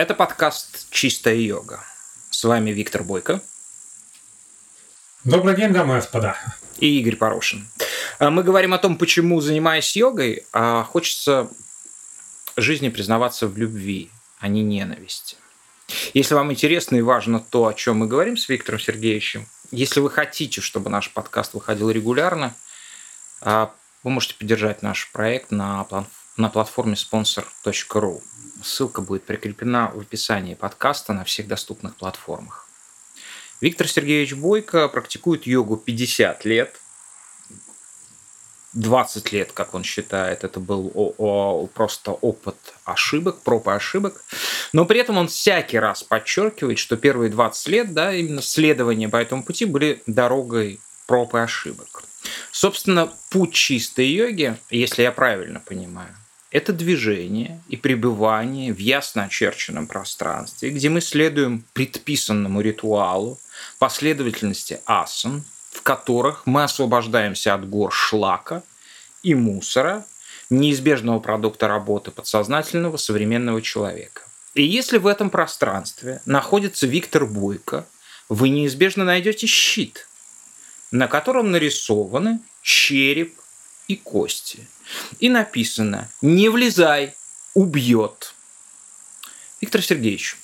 Это подкаст «Чистая йога». С вами Виктор Бойко. Добрый день, дамы и господа. И Игорь Порошин. А, мы говорим о том, почему, занимаясь йогой, а, хочется жизни признаваться в любви, а не ненависти. Если вам интересно и важно то, о чем мы говорим с Виктором Сергеевичем, если вы хотите, чтобы наш подкаст выходил регулярно, а, вы можете поддержать наш проект на, на платформе sponsor.ru. Ссылка будет прикреплена в описании подкаста на всех доступных платформах. Виктор Сергеевич Бойко практикует йогу 50 лет. 20 лет, как он считает, это был просто опыт ошибок, проб и ошибок. Но при этом он всякий раз подчеркивает, что первые 20 лет, да, именно следования по этому пути были дорогой проб и ошибок. Собственно, путь чистой йоги, если я правильно понимаю, это движение и пребывание в ясно очерченном пространстве, где мы следуем предписанному ритуалу, последовательности асан, в которых мы освобождаемся от гор шлака и мусора, неизбежного продукта работы подсознательного современного человека. И если в этом пространстве находится Виктор Бойко, вы неизбежно найдете щит, на котором нарисованы череп и кости – и написано «Не влезай, убьет». Виктор Сергеевич,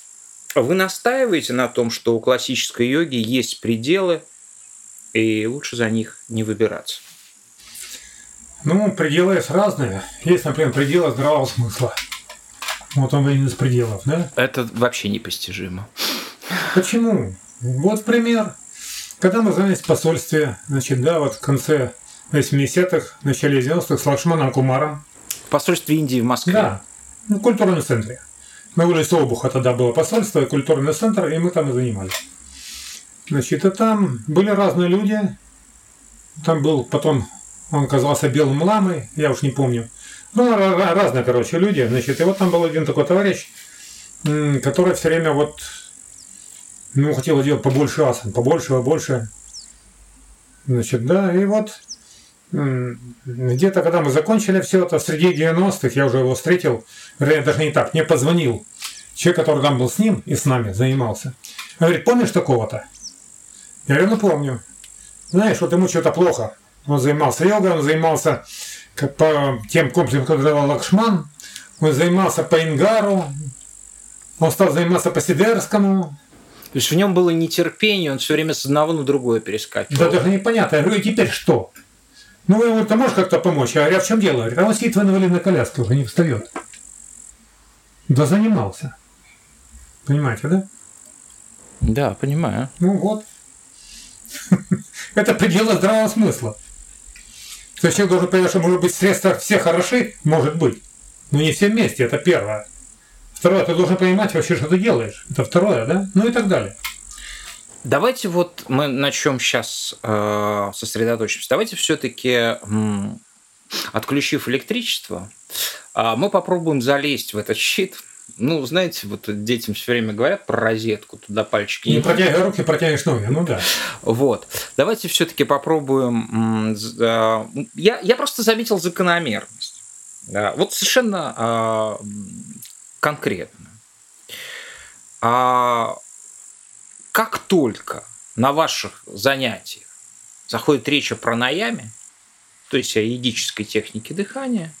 вы настаиваете на том, что у классической йоги есть пределы, и лучше за них не выбираться? Ну, пределы есть разные. Есть, например, пределы здравого смысла. Вот он один из пределов, да? Это вообще непостижимо. Почему? Вот пример. Когда мы занялись в посольстве, значит, да, вот в конце 80-х, начале 90-х с Лакшманом Кумаром. В посольстве Индии в Москве? Да, ну, в культурном центре. На улице Обуха тогда было посольство, культурный центр, и мы там и занимались. Значит, и там были разные люди. Там был потом, он казался белым ламой, я уж не помню. Ну, разные, короче, люди. Значит, и вот там был один такой товарищ, который все время вот, ну, хотел делать побольше асан, побольше, побольше. Значит, да, и вот где-то, когда мы закончили все это, среди 90-х, я уже его встретил, даже не так, мне позвонил человек, который там был с ним и с нами занимался. Говорит, помнишь такого-то? Я говорю, ну помню. Знаешь, вот ему что-то плохо. Он занимался йогой, он занимался по тем комплексам, которые давал Лакшман, он занимался по Ингару, он стал заниматься по Сидерскому. То есть в нем было нетерпение, он все время с одного на другое перескакивал. Да даже непонятно. Я говорю, теперь что? Ну, ему ты можешь как-то помочь? Я говорю, а в чем дело? Говорит, а он сидит в инвалидной коляске, уже не встает. Да занимался. Понимаете, да? Да, понимаю. Ну вот. Это пределы здравого смысла. То есть человек должен понять, что может быть средства все хороши, может быть. Но не все вместе, это первое. Второе, ты должен понимать вообще, что ты делаешь. Это второе, да? Ну и так далее. Давайте вот мы на чем сейчас э, сосредоточимся. Давайте все-таки, отключив электричество, э, мы попробуем залезть в этот щит. Ну, знаете, вот детям все время говорят про розетку, туда пальчики. Не протягивай руки, протянешь ноги, ну да. Вот. Давайте все-таки попробуем. Э, я, я просто заметил закономерность. Да, вот совершенно э, конкретно. А как только на ваших занятиях заходит речь о пранаяме, то есть о йогической технике дыхания,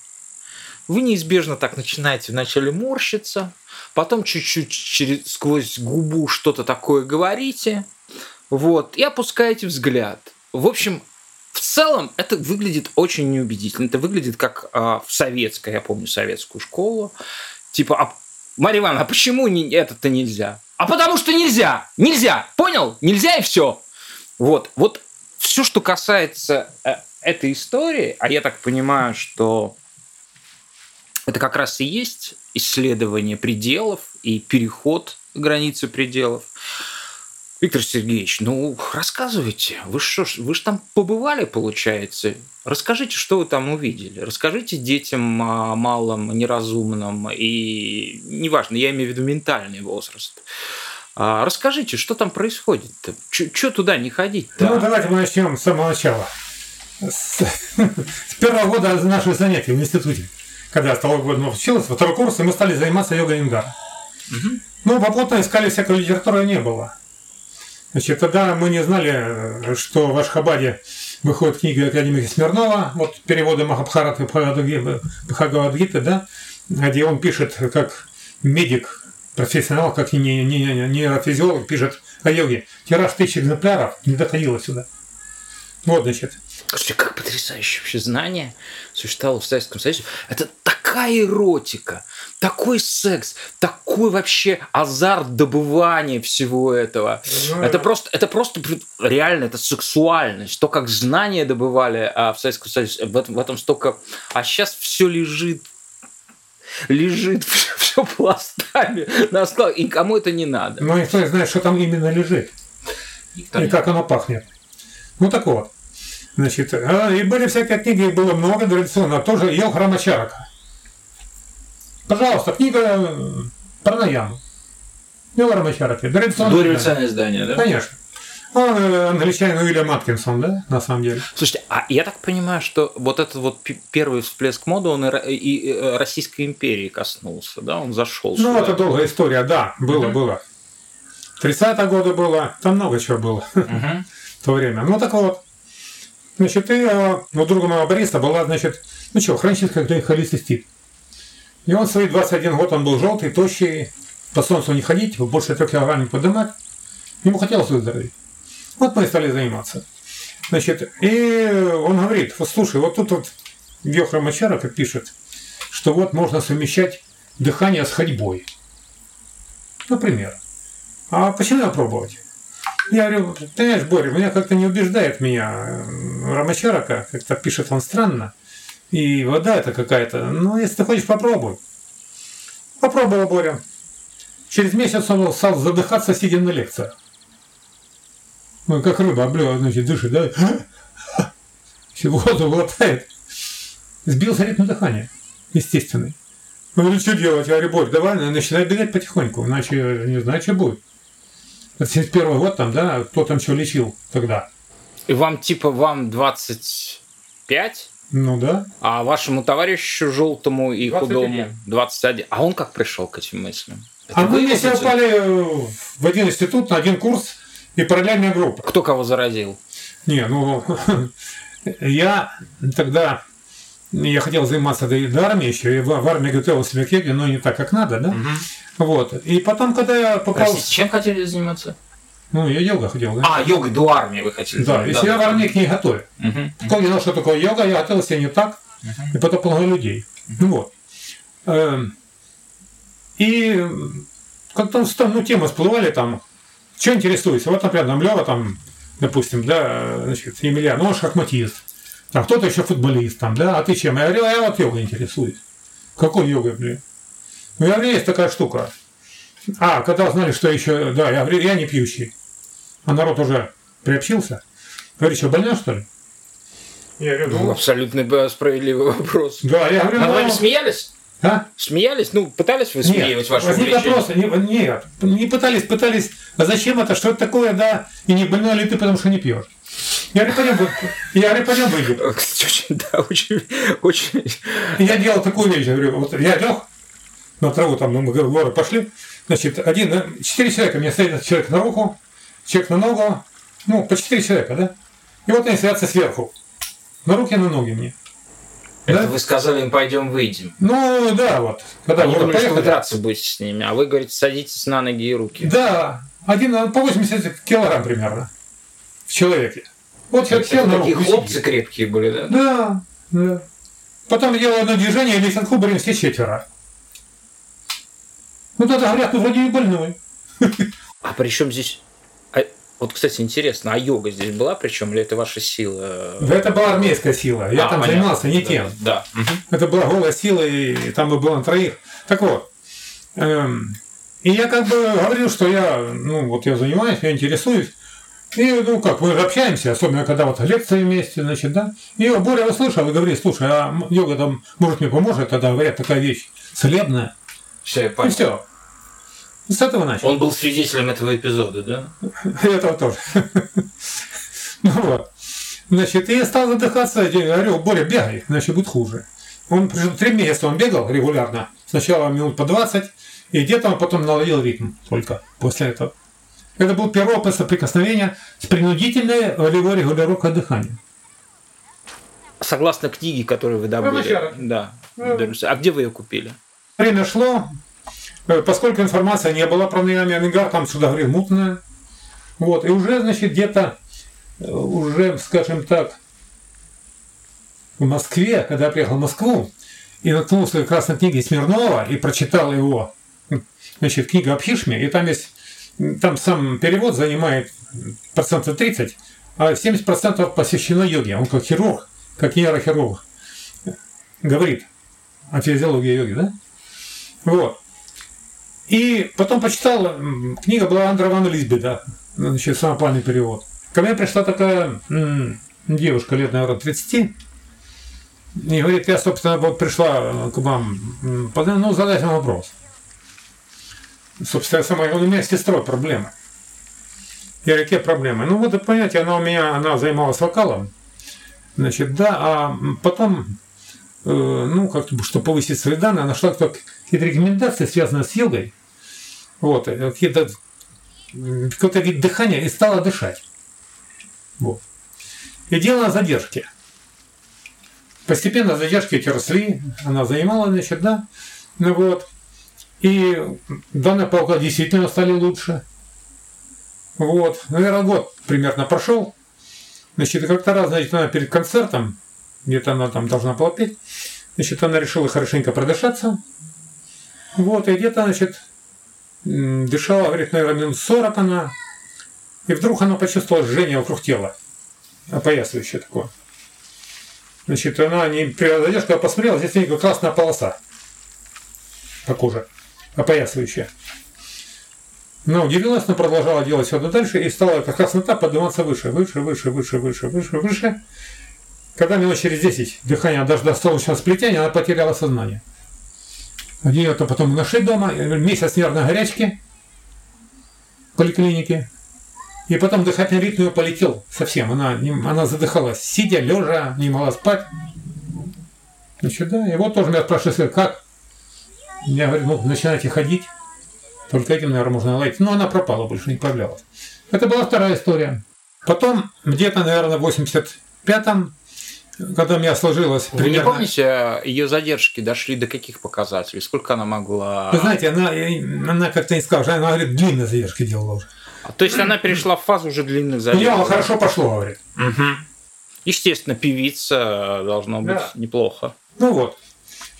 вы неизбежно так начинаете вначале морщиться, потом чуть-чуть через, сквозь губу что-то такое говорите, вот, и опускаете взгляд. В общем, в целом это выглядит очень неубедительно. Это выглядит как а, в советской, я помню советскую школу. Типа, а, Марья Ивановна, а почему не, это-то нельзя? А потому что нельзя. Нельзя. Понял? Нельзя и все. Вот. Вот все, что касается э, этой истории, а я так понимаю, что это как раз и есть исследование пределов и переход границы пределов. Виктор Сергеевич, ну рассказывайте, вы что ж, вы же там побывали, получается. Расскажите, что вы там увидели. Расскажите детям а, малым, неразумным и неважно, я имею в виду ментальный возраст. А, расскажите, что там происходит-то? Туда не ходить-то? Ну, давайте мы начнем с самого начала. С, с первого года наших занятий в институте. Когда я стал года учился, во второй курс, мы стали заниматься йогой ингара. Ну, попутно искали всякой литературы не было. Значит, тогда мы не знали, что в Ашхабаде выходит книга академика Смирнова, вот переводы Махабхараты Бхагавадгиты, да, где он пишет как медик, профессионал, как и не, не, не, нейрофизиолог, пишет о йоге. Тираж тысяч экземпляров не доходило сюда. Вот, значит. Слушайте, как потрясающее вообще знание существовало в Советском Союзе. Это такая эротика, такой секс, такой вообще азарт добывания всего этого. Ну, это, просто, это просто реально, это сексуальность. То, как знания добывали а в Советском Союзе, в этом, в этом столько... А сейчас все лежит лежит все, пластами на складах, и кому это не надо. Но никто не знает, что там именно лежит. Никто и как оно пахнет. Ну так вот. Значит, а, и были всякие книги, их было много традиционно. Тоже Йог Рамачарака. Пожалуйста, книга про Наяму. Йог Рамачарака. Дореволюционное издание, да? Конечно. Он э, англичанин Уильям Аткинсон, да, на самом деле. Слушайте, а я так понимаю, что вот этот вот первый всплеск моды, он и, э, Российской империи коснулся, да, он зашел. Ну, сюда. это долгая история, да, было, было. 30-е годы было, там много чего было угу. в то время. Ну, так вот, значит, и э, у друга моего Бориса была, значит, ну что, хронический холецистит. И он свои 21 год, он был желтый, тощий, по солнцу не ходить, больше трех килограмм не поднимать. Ему хотелось выздороветь. Вот мы и стали заниматься. Значит, и он говорит, вот слушай, вот тут вот Йохра Мачара как пишет, что вот можно совмещать дыхание с ходьбой. Например. А почему не пробовать? Я говорю, ты знаешь, Боря, меня как-то не убеждает меня Рамачарака, как-то пишет он странно. И вода это какая-то. Ну, если ты хочешь, попробуй. Попробовал Боря. Через месяц он стал задыхаться, сидя на лекциях. Ну, как рыба облева, значит, дышит, да? Воду глотает. Сбился ритм дыхания. Естественный. Ну, что делать? Я говорю, Борь, давай, начинай бегать потихоньку, иначе не знаю, что будет. Это 71 год там, да, кто там что лечил тогда. И вам, типа, вам 25? Ну да. А вашему товарищу желтому и 21. худому 21. А он как пришел к этим мыслям? Это а мы вместе попали в один институт на один курс и параллельная группа. Кто кого заразил? Не, ну, я тогда, я хотел заниматься до, до армии еще, и в, в армии готовился к йоге, но не так, как надо, да? Угу. Вот. И потом, когда я попал... Простите, чем хотели заниматься? Ну, я йога хотел, да? А, йога до армии вы хотели. Да, если да, я да. в армии к ней готовил. Угу. Как я знал, что такое йога, я готовился не так, угу. и потом много людей. Угу. Ну вот. Эм, и как-то ну, темы всплывали там, что интересуется? Вот, например, там Лева, там, допустим, да, значит, Емельян, ну, он шахматист. А кто-то еще футболист, там, да, а ты чем? Я говорю, а я вот йогой интересуюсь. Какой йогой, блин? Ну, я говорю, есть такая штука. А, когда знали, что еще, да, я говорю, я не пьющий. А народ уже приобщился. Говорю, что, больна, что ли? Я говорю, ну, абсолютно справедливый вопрос. Да, я говорю, а ну, вы смеялись? А? Смеялись? Ну, пытались высмеивать ваше увлечение? Вопроса, не, нет, не пытались, пытались, а зачем это, что это такое, да, и не больной ли ты, потому что не пьешь. Я говорю, пойдем, я говорю, пойдем выйдем. Кстати, очень, да, очень, очень. я делал такую вещь, говорю, вот я лег на траву, там, ну, мы горы пошли, значит, один, четыре человека, мне стоит человек на руку, человек на ногу, ну, по четыре человека, да, и вот они садятся сверху, на руки, на ноги мне. Это да? вы сказали им, пойдем выйдем. Ну, да, вот. Когда Они думали, поехали. что вы драться будете с ними, а вы говорите, садитесь на ноги и руки. Да, один по 80 килограмм примерно в человеке. Вот человек сел на руку. Такие хлопцы крепкие были, да? Да, да. Потом делал одно движение, и лесенку были все четверо. Ну, тогда говорят, ну, вроде не больной. А при чем здесь вот, кстати, интересно, а йога здесь была, причем ли это ваша сила? Это была армейская сила. Я а, там понятно. занимался не да, тем. Да. Это была голая сила, и там бы было на троих. Так вот. Эм, и я как бы говорил, что я, ну, вот я занимаюсь, я интересуюсь. И, ну как, мы же общаемся, особенно когда вот лекции вместе, значит, да. И Боря услышал и говорит, слушай, а йога там, может, мне поможет, тогда говорят, такая вещь целебная. Все, я понял. И все. С этого начал. Он был свидетелем этого эпизода, да? Этого тоже. Ну вот. Значит, я стал задыхаться, я говорю, Боря, бегай, значит, будет хуже. Он три месяца он бегал регулярно. Сначала минут по 20, И где-то он потом наловил ритм только после этого. Это был первый опыт соприкосновения с принудительной волевой регулировкой дыхания. Согласно книге, которую вы добыли. Да. Ну. А где вы ее купили? Время шло, поскольку информации не было про Наями Амигар, там сюда говорил мутная. Вот, и уже, значит, где-то, э, уже, скажем так, в Москве, когда я приехал в Москву, и наткнулся как раз на книги Смирнова и прочитал его, значит, книга об Хишме, и там есть, там сам перевод занимает процентов 30, а 70% посвящено йоге. Он как хирург, как нейрохирург говорит о физиологии йоги, да? Вот. И потом почитал, книга была Андра Ван Лизбеда, значит, самопальный перевод. Ко мне пришла такая девушка лет, наверное, 30, и говорит, я, собственно, вот пришла к вам, ну, задать вам вопрос. Собственно, сама, у меня с сестрой проблемы. Я говорю, какие проблемы? Ну, вот, понимаете, она у меня, она занималась вокалом, значит, да, а потом, э, ну, как-то, чтобы повысить свои данные, она нашла кто- какие-то рекомендации, связанные с йогой, вот, э, какие-то, какой-то вид дыхания, и стала дышать. Вот. И делала задержки. Постепенно задержки эти росли, она занимала, значит, да, ну вот. И данные полка действительно стали лучше. Вот, наверное, год примерно прошел. Значит, как-то раз, значит, она перед концертом, где-то она там должна была петь, значит, она решила хорошенько продышаться. Вот, и где-то, значит, дышала, говорит, наверное, минут 40 она. И вдруг она почувствовала жжение вокруг тела. Опоясывающее такое. Значит, она не привела задержку, а посмотрела, здесь некая красная полоса по коже, опоясывающая. Но удивилась, но продолжала делать все дальше, и стала как краснота подниматься выше, выше, выше, выше, выше, выше, выше. Когда минут через 10 дыхание даже до солнечного сплетения, она потеряла сознание. Они это потом нашли дома, месяц нервной горячки в поликлинике. И потом дыхательный ритм ее полетел совсем. Она, она задыхалась, сидя, лежа, не могла спать. Значит, да, и вот тоже меня спрашивают, как? Я говорю, ну, начинайте ходить. Только этим, наверное, можно наладить. Но она пропала, больше не появлялась. Это была вторая история. Потом, где-то, наверное, в 85-м, когда у меня сложилось Вы не помните, ее задержки дошли до каких показателей? Сколько она могла... Вы знаете, она, она как-то не сказала, она говорит, длинные задержки делала уже. А, То есть она перешла в фазу уже длинных Ну, задержек? хорошо пошло, говорит. Мгм. Естественно, певица должно быть Да. неплохо. Ну вот.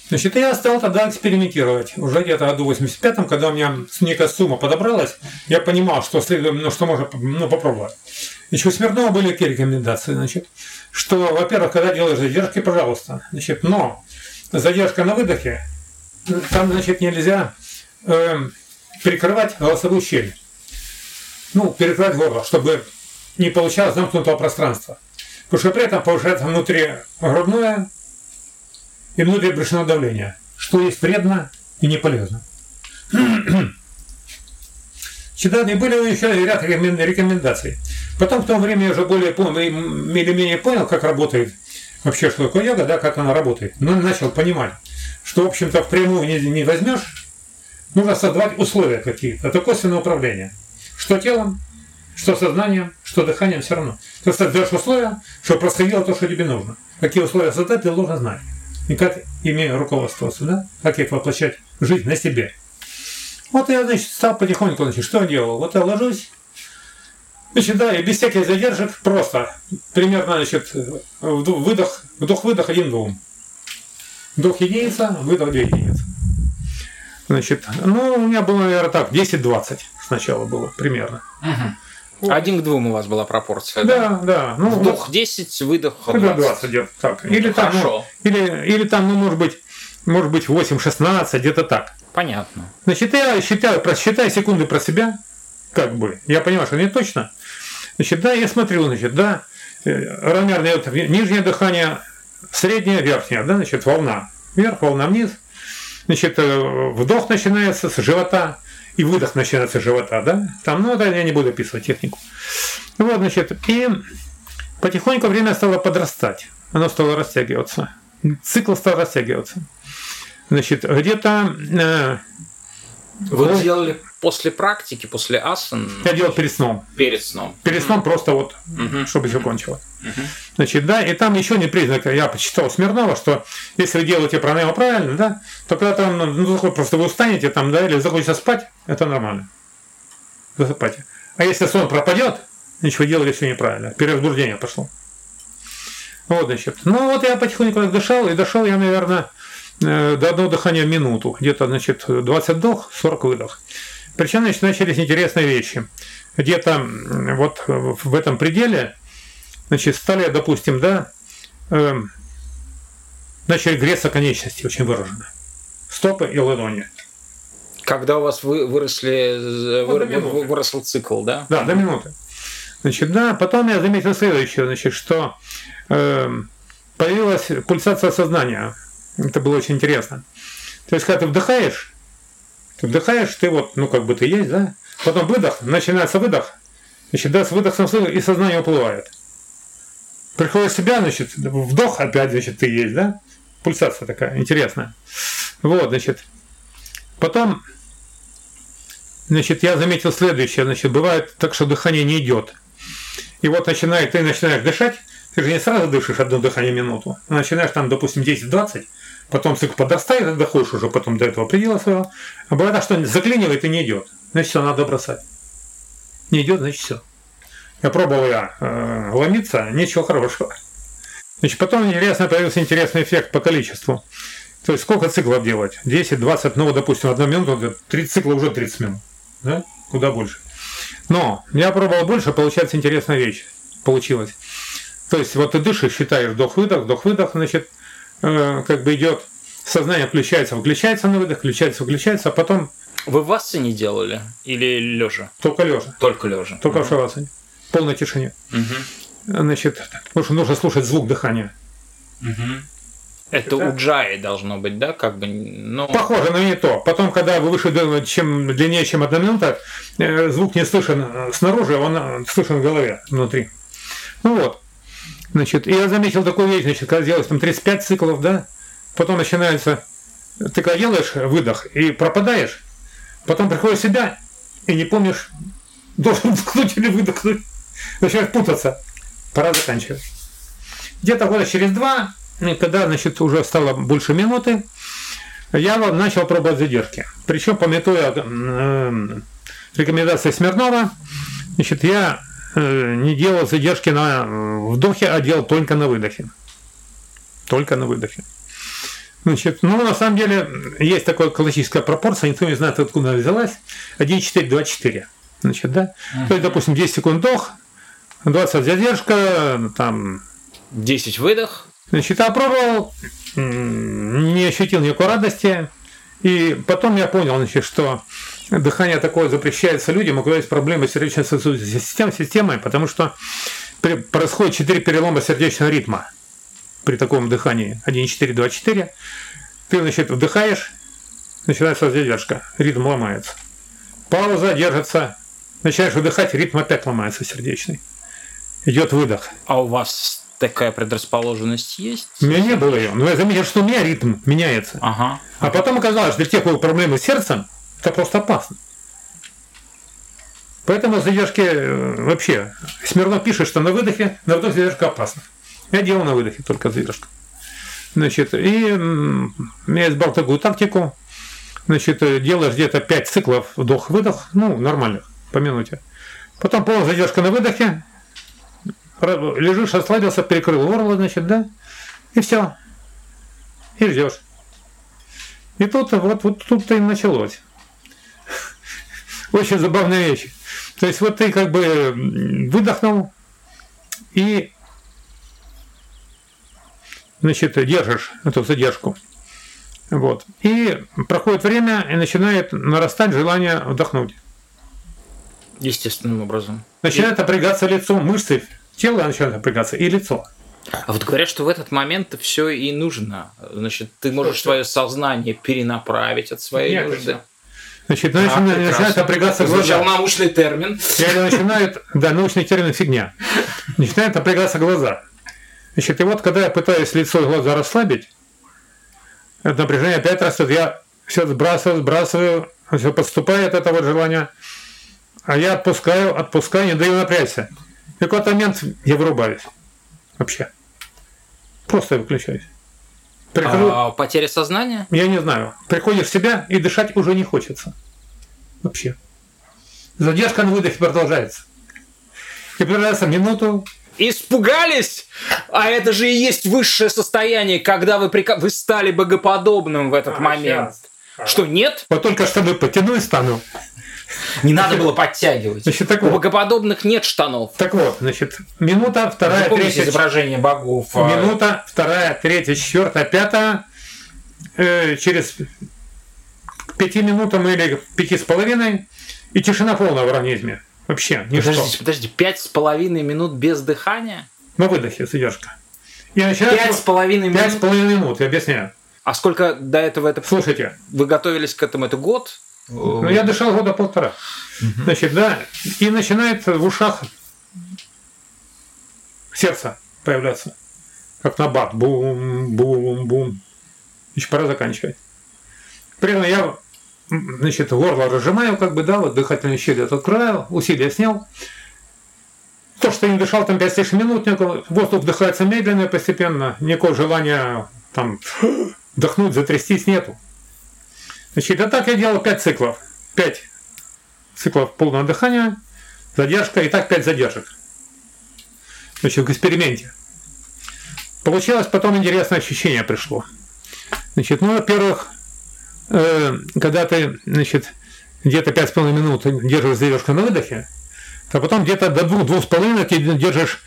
Значит, я стал тогда экспериментировать. Уже где-то году 85-м, когда у меня некая сумма подобралась, я понимал, что, следует, ну, что можно ну, попробовать. Еще у Смирнова были какие рекомендации, значит, что, во-первых, когда делаешь задержки, пожалуйста, значит, но задержка на выдохе, там, значит, нельзя эм, перекрывать голосовую щель. Ну, перекрывать горло, чтобы не получалось замкнутого пространства. Потому что при этом повышается внутригрудное и внутрибрюшное давление, что есть вредно и не полезно. Читали были еще ряд рекомен- рекомендаций. Потом в то время я уже более или менее понял, как работает вообще, что такое йога, да, как она работает. Но начал понимать, что, в общем-то, впрямую не, не возьмешь, нужно создавать условия какие-то. Это косвенное управление. Что телом, что сознанием, что дыханием все равно. Ты создаешь условия, чтобы происходило то, что тебе нужно. Какие условия создать, ты должен знать. И как ими руководствоваться, да? Как их воплощать в жизнь на себе. Вот я, значит, стал потихоньку, значит, что делал? Вот я ложусь, значит, да, и без всяких задержек, просто, примерно, значит, выдох, вдох-выдох один двум. Вдох единица, выдох две единицы. Значит, ну, у меня было, наверное, так, 10-20 сначала было, примерно. Один к двум у вас была пропорция. Да, да. Ну, Вдох 10, выдох Когда 20. 20 идет. Так. Или там, ну, хорошо. или, или там, ну, может быть, может быть, 8-16, где-то так. Понятно. Значит, я считаю, про, считаю секунды про себя, как бы. Я понимаю, что не точно. Значит, да, я смотрю, значит, да, э, равномерное вот нижнее дыхание, среднее, верхнее, да, значит, волна. Вверх, волна вниз. Значит, э, вдох начинается с живота, и выдох начинается живота, да? Там, ну, это я не буду описывать технику. Вот, значит, и потихоньку время стало подрастать. Оно стало растягиваться. Цикл стал растягиваться. Значит, где-то э, Вы вот. делали после практики, после асан? Я делал перед сном. Перед сном. Перед сном mm-hmm. просто вот, mm-hmm. чтобы все кончилось. Mm-hmm. Значит, да, и там еще не признак, я почитал Смирнова, что если вы делаете пранаяму правильно, да, то когда там, ну, просто вы устанете там, да, или захочется спать, это нормально. Засыпайте. А если сон пропадет, ничего делали все неправильно. Перевозбуждение пошло. Вот, значит. Ну вот я потихоньку дышал, и дошел я, наверное, до одного дыхания в минуту. Где-то, значит, 20 вдох, 40 выдох. Причем, значит, начались интересные вещи. Где-то вот в этом пределе, значит, стали, допустим, да, э, начали греться конечности очень выраженно. Стопы и ладони. Когда у вас вы, выросли, ну, вы, выросл цикл, да? Да, до минуты. Значит, да, потом я заметил следующее, значит, что э, появилась пульсация сознания. Это было очень интересно. То есть, когда ты вдыхаешь, ты вдыхаешь, ты вот, ну, как бы ты есть, да? Потом выдох, начинается выдох, значит, да, с выдохом и сознание уплывает. Приходит в себя, значит, вдох опять, значит, ты есть, да? Пульсация такая интересная. Вот, значит. Потом, значит, я заметил следующее, значит, бывает так, что дыхание не идет. И вот начинает, ты начинаешь дышать, ты же не сразу дышишь одно дыхание минуту. Начинаешь там, допустим, 10-20, потом цикл подрастает, доходишь уже потом до этого предела своего. А бывает, что заклинивает и не идет. Значит, все, надо бросать. Не идет, значит, все. Я пробовал я э, ломиться, ничего хорошего. Значит, потом интересно появился интересный эффект по количеству. То есть сколько циклов делать? 10, 20, ну, допустим, одну минуту, 30 циклов уже 30 минут. Да? Куда больше. Но я пробовал больше, получается интересная вещь. Получилась. То есть вот ты дышишь, считаешь вдох-выдох, вдох-выдох, значит, э, как бы идет, сознание включается, выключается на выдох, включается, выключается, а потом... Вы в вассане делали или лежа? Только лежа. Только лежа. Только угу. в шавасане. В полной тишине. Угу. Значит, потому что нужно слушать звук дыхания. Угу. Это, это у Джаи должно быть, да, как бы, ну... Похоже, но не то. Потом, когда вы выше, чем длиннее, чем одна минута, э, звук не слышен э, снаружи, он слышен в голове, внутри. Ну вот. Значит, и я заметил такую вещь, значит, когда делаешь там 35 циклов, да, потом начинается, ты когда делаешь выдох и пропадаешь, потом приходишь в себя и не помнишь, должен вдохнуть или выдохнуть, начинаешь путаться. Пора заканчивать. Где-то года через два когда, значит, уже стало больше минуты, я начал пробовать задержки. Причем, пометуя э, рекомендации Смирнова, значит, я не делал задержки на вдохе, а делал только на выдохе. Только на выдохе. Значит, ну, на самом деле, есть такая классическая пропорция, никто не знает, откуда она взялась. 1, 4, 2, 4. Значит, да? Uh-huh. То есть, допустим, 10 секунд вдох, 20 задержка, там... 10 выдох. Значит, опробовал, не ощутил никакой радости. И потом я понял, значит, что дыхание такое запрещается людям, у кого есть проблемы с сердечно-сосудистой системой, системой, потому что происходит 4 перелома сердечного ритма при таком дыхании 1, 4, 2, 4. Ты, значит, вдыхаешь, начинается задержка, ритм ломается. Пауза держится, начинаешь выдыхать, ритм опять ломается сердечный. Идет выдох. А у вас такая предрасположенность есть? У меня не было ее. Но я заметил, что у меня ритм меняется. Ага. А потом оказалось, что для тех, у кого проблемы с сердцем, это просто опасно. Поэтому задержки э, вообще. Смирно пишет, что на выдохе, на вдохе задержка опасна. Я делал на выдохе только задержку. Значит, и я избрал такую тактику. Значит, э, делаешь где-то 5 циклов вдох-выдох, ну, нормальных, по минуте. Потом полная задержка на выдохе, лежишь, расслабился, перекрыл горло, значит, да, и все. И ждешь. И тут вот, вот тут-то и началось. Очень забавная вещь. То есть вот ты как бы выдохнул и значит, держишь эту задержку. Вот. И проходит время, и начинает нарастать желание вдохнуть. Естественным образом. Начинает напрягаться лицо, мышцы тело начинает напрягаться и лицо. А вот говорят, что в этот момент все и нужно. Значит, ты можешь свое сознание перенаправить от своей Нет, нужды. Значит, а, начинает, начинает напрягаться глаза. Звучал научный термин. И начинает, да, научный термин фигня. Начинает напрягаться глаза. Значит, и вот когда я пытаюсь лицо и глаза расслабить, это напряжение опять растет, я все сбрасываю, сбрасываю, все подступает это вот желание, а я отпускаю, отпускаю, не даю напрячься. В какой-то момент я вырубаюсь. Вообще. Просто я выключаюсь. Прихожу, а, потеря сознания? Я не знаю. Приходишь в себя и дышать уже не хочется. Вообще. Задержка на выдохе продолжается. И продолжается минуту, Испугались? А это же и есть высшее состояние, когда вы, прика... вы стали богоподобным в этот а, момент. Сейчас. Что, нет? Вот только что мы потянули стану. Не надо было подтягивать. Значит, так У вот. богоподобных нет штанов. Так вот, значит, минута, вторая, Вы третья... изображение богов. А? Минута, вторая, третья, четвертая, пятая. Э, через пяти минутам или пяти с половиной и тишина полная в организме. Вообще, ничто. Подождите, подожди, пять с половиной минут без дыхания? На выдохе задержка. И пять с половиной минут? Пять с половиной минут, я объясняю. А сколько до этого это... Слушайте. Вы готовились к этому? Это год? Ну, я дышал года полтора. Угу. Значит, да, и начинает в ушах сердце появляться. Как на бат. Бум, бум, бум. Еще пора заканчивать. При этом я значит, горло разжимаю, как бы, да, вот дыхательные щели открываю, усилия снял. То, что не дышал там 5 с лишним минут, воздух вдыхается медленно и постепенно, никакого желания там вдохнуть, затрястись нету. Значит, а так я делал 5 циклов. 5 циклов полного дыхания, задержка и так 5 задержек. Значит, в эксперименте. Получилось потом интересное ощущение пришло. Значит, ну, во-первых, Э, когда ты, значит, где-то 5,5 минут держишь задержку на выдохе, то потом где-то до 2-2,5 ты держишь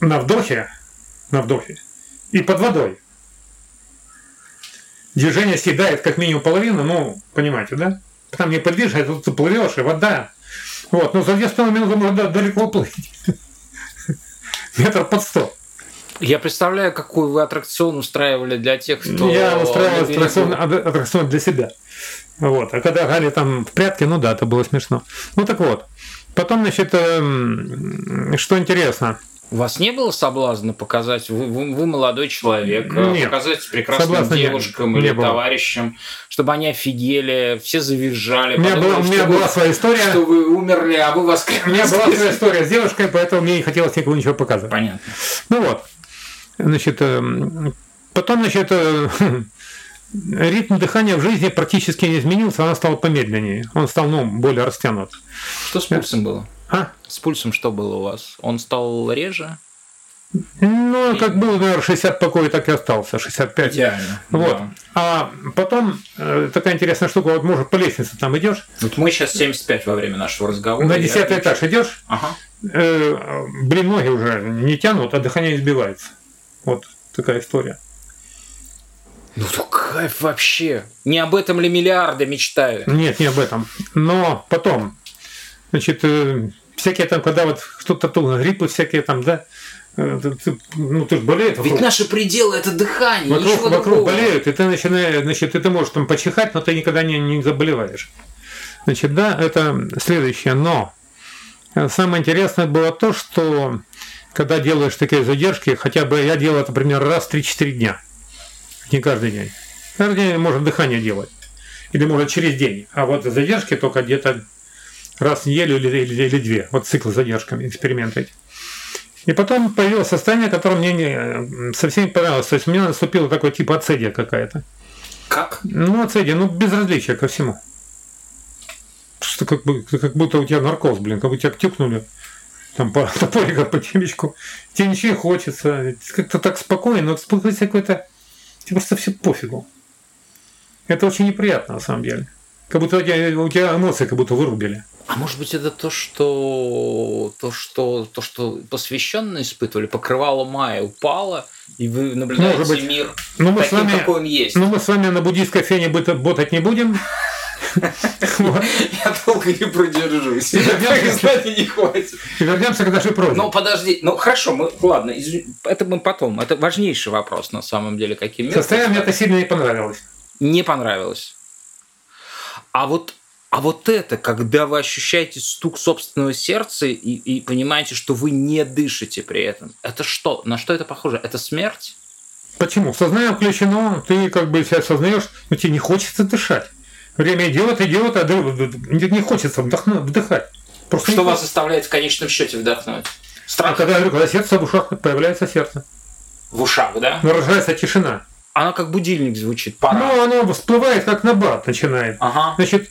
на вдохе, на вдохе и под водой. Движение съедает как минимум половину, ну, понимаете, да? Там не подвижно, тут ты плывешь, и вода. Вот, но за 2,5 минуты можно далеко плыть. Метр под сто. Я представляю, какой вы аттракцион устраивали для тех, кто... Я устраивал аттракцион, аттракцион для себя. Вот. А когда гали там в прятки, ну да, это было смешно. Ну так вот. Потом, значит, эм, что интересно. У вас не было соблазна показать, вы, вы, вы молодой человек, э, Нет, показать прекрасным девушкам не, или не товарищам, было. чтобы они офигели, все завизжали. У меня, подумали, была, у меня была вы, своя история. Что вы умерли, а вы вас... У меня была своя история с девушкой, поэтому мне не хотелось никому ничего показывать. Понятно. Ну вот. Значит, эм, потом, значит, э, ритм дыхания в жизни практически не изменился, она стала помедленнее. Он стал, ну, более растянут. Что с пульсом было? А? С пульсом что было у вас? Он стал реже? Ну, как был, наверное, 60 покоя, так и остался, 65. Идеально. Вот. Да. А потом э, такая интересная штука, вот может по лестнице там идешь. Вот мы сейчас 75 во время нашего разговора. На 10 этаж идешь. Ага. Э, блин, ноги уже не тянут, а дыхание избивается. Вот такая история. Ну, то кайф вообще. Не об этом ли миллиарды мечтают? Нет, не об этом. Но потом, значит, э, всякие там, когда вот кто-то то гриппы всякие там, да, э, ну, ты же болеет. Ведь наши пределы это дыхание. Вокруг, вокруг другого. болеют, и ты начинаешь, значит, и ты можешь там почихать, но ты никогда не, не заболеваешь. Значит, да, это следующее. Но самое интересное было то, что когда делаешь такие задержки, хотя бы я делал это примерно раз в 3-4 дня. Не каждый день. Каждый день можно дыхание делать. Или может через день. А вот задержки только где-то раз в неделю или, или, или две. Вот цикл с задержками, эксперименты эти. И потом появилось состояние, которое мне не, совсем не понравилось. То есть у меня наступило такое типа ацидия какая-то. Как? Ну, ацидия, ну, безразличие ко всему. Что как, бы, как будто у тебя наркоз, блин, как будто тебя тюкнули там по топорика, по темечку, тебе ничего не хочется, как-то так спокойно, но спокойствие какое-то, тебе просто все пофигу. Это очень неприятно на самом деле. Как будто у тебя, у тебя эмоции как будто вырубили. А может быть это то, что то, что то, что посвященные испытывали, покрывало мая упало, и вы наблюдаете может быть. мир но мы таким, с вами, какой он есть. Но мы с вами на буддийской фене ботать не будем. Я долго не продержусь. Знаний не хватит. Вернемся к нашей просьбе. Ну, подожди. Ну, хорошо, мы, ладно, это мы потом. Это важнейший вопрос, на самом деле, каким Состояние мне это сильно не понравилось. Не понравилось. А вот а вот это, когда вы ощущаете стук собственного сердца и, и понимаете, что вы не дышите при этом, это что? На что это похоже? Это смерть? Почему? Сознание включено, ты как бы себя осознаешь, но тебе не хочется дышать. Время идет, идет, а не хочется вдохнуть, вдыхать. Просто что вас заставляет в конечном счете вдохнуть? Страх? А когда, когда сердце в ушах появляется сердце. В ушах, да? Нарожается тишина. Она как будильник звучит. Пора. Ну, оно всплывает, как набат начинает. Ага. Значит,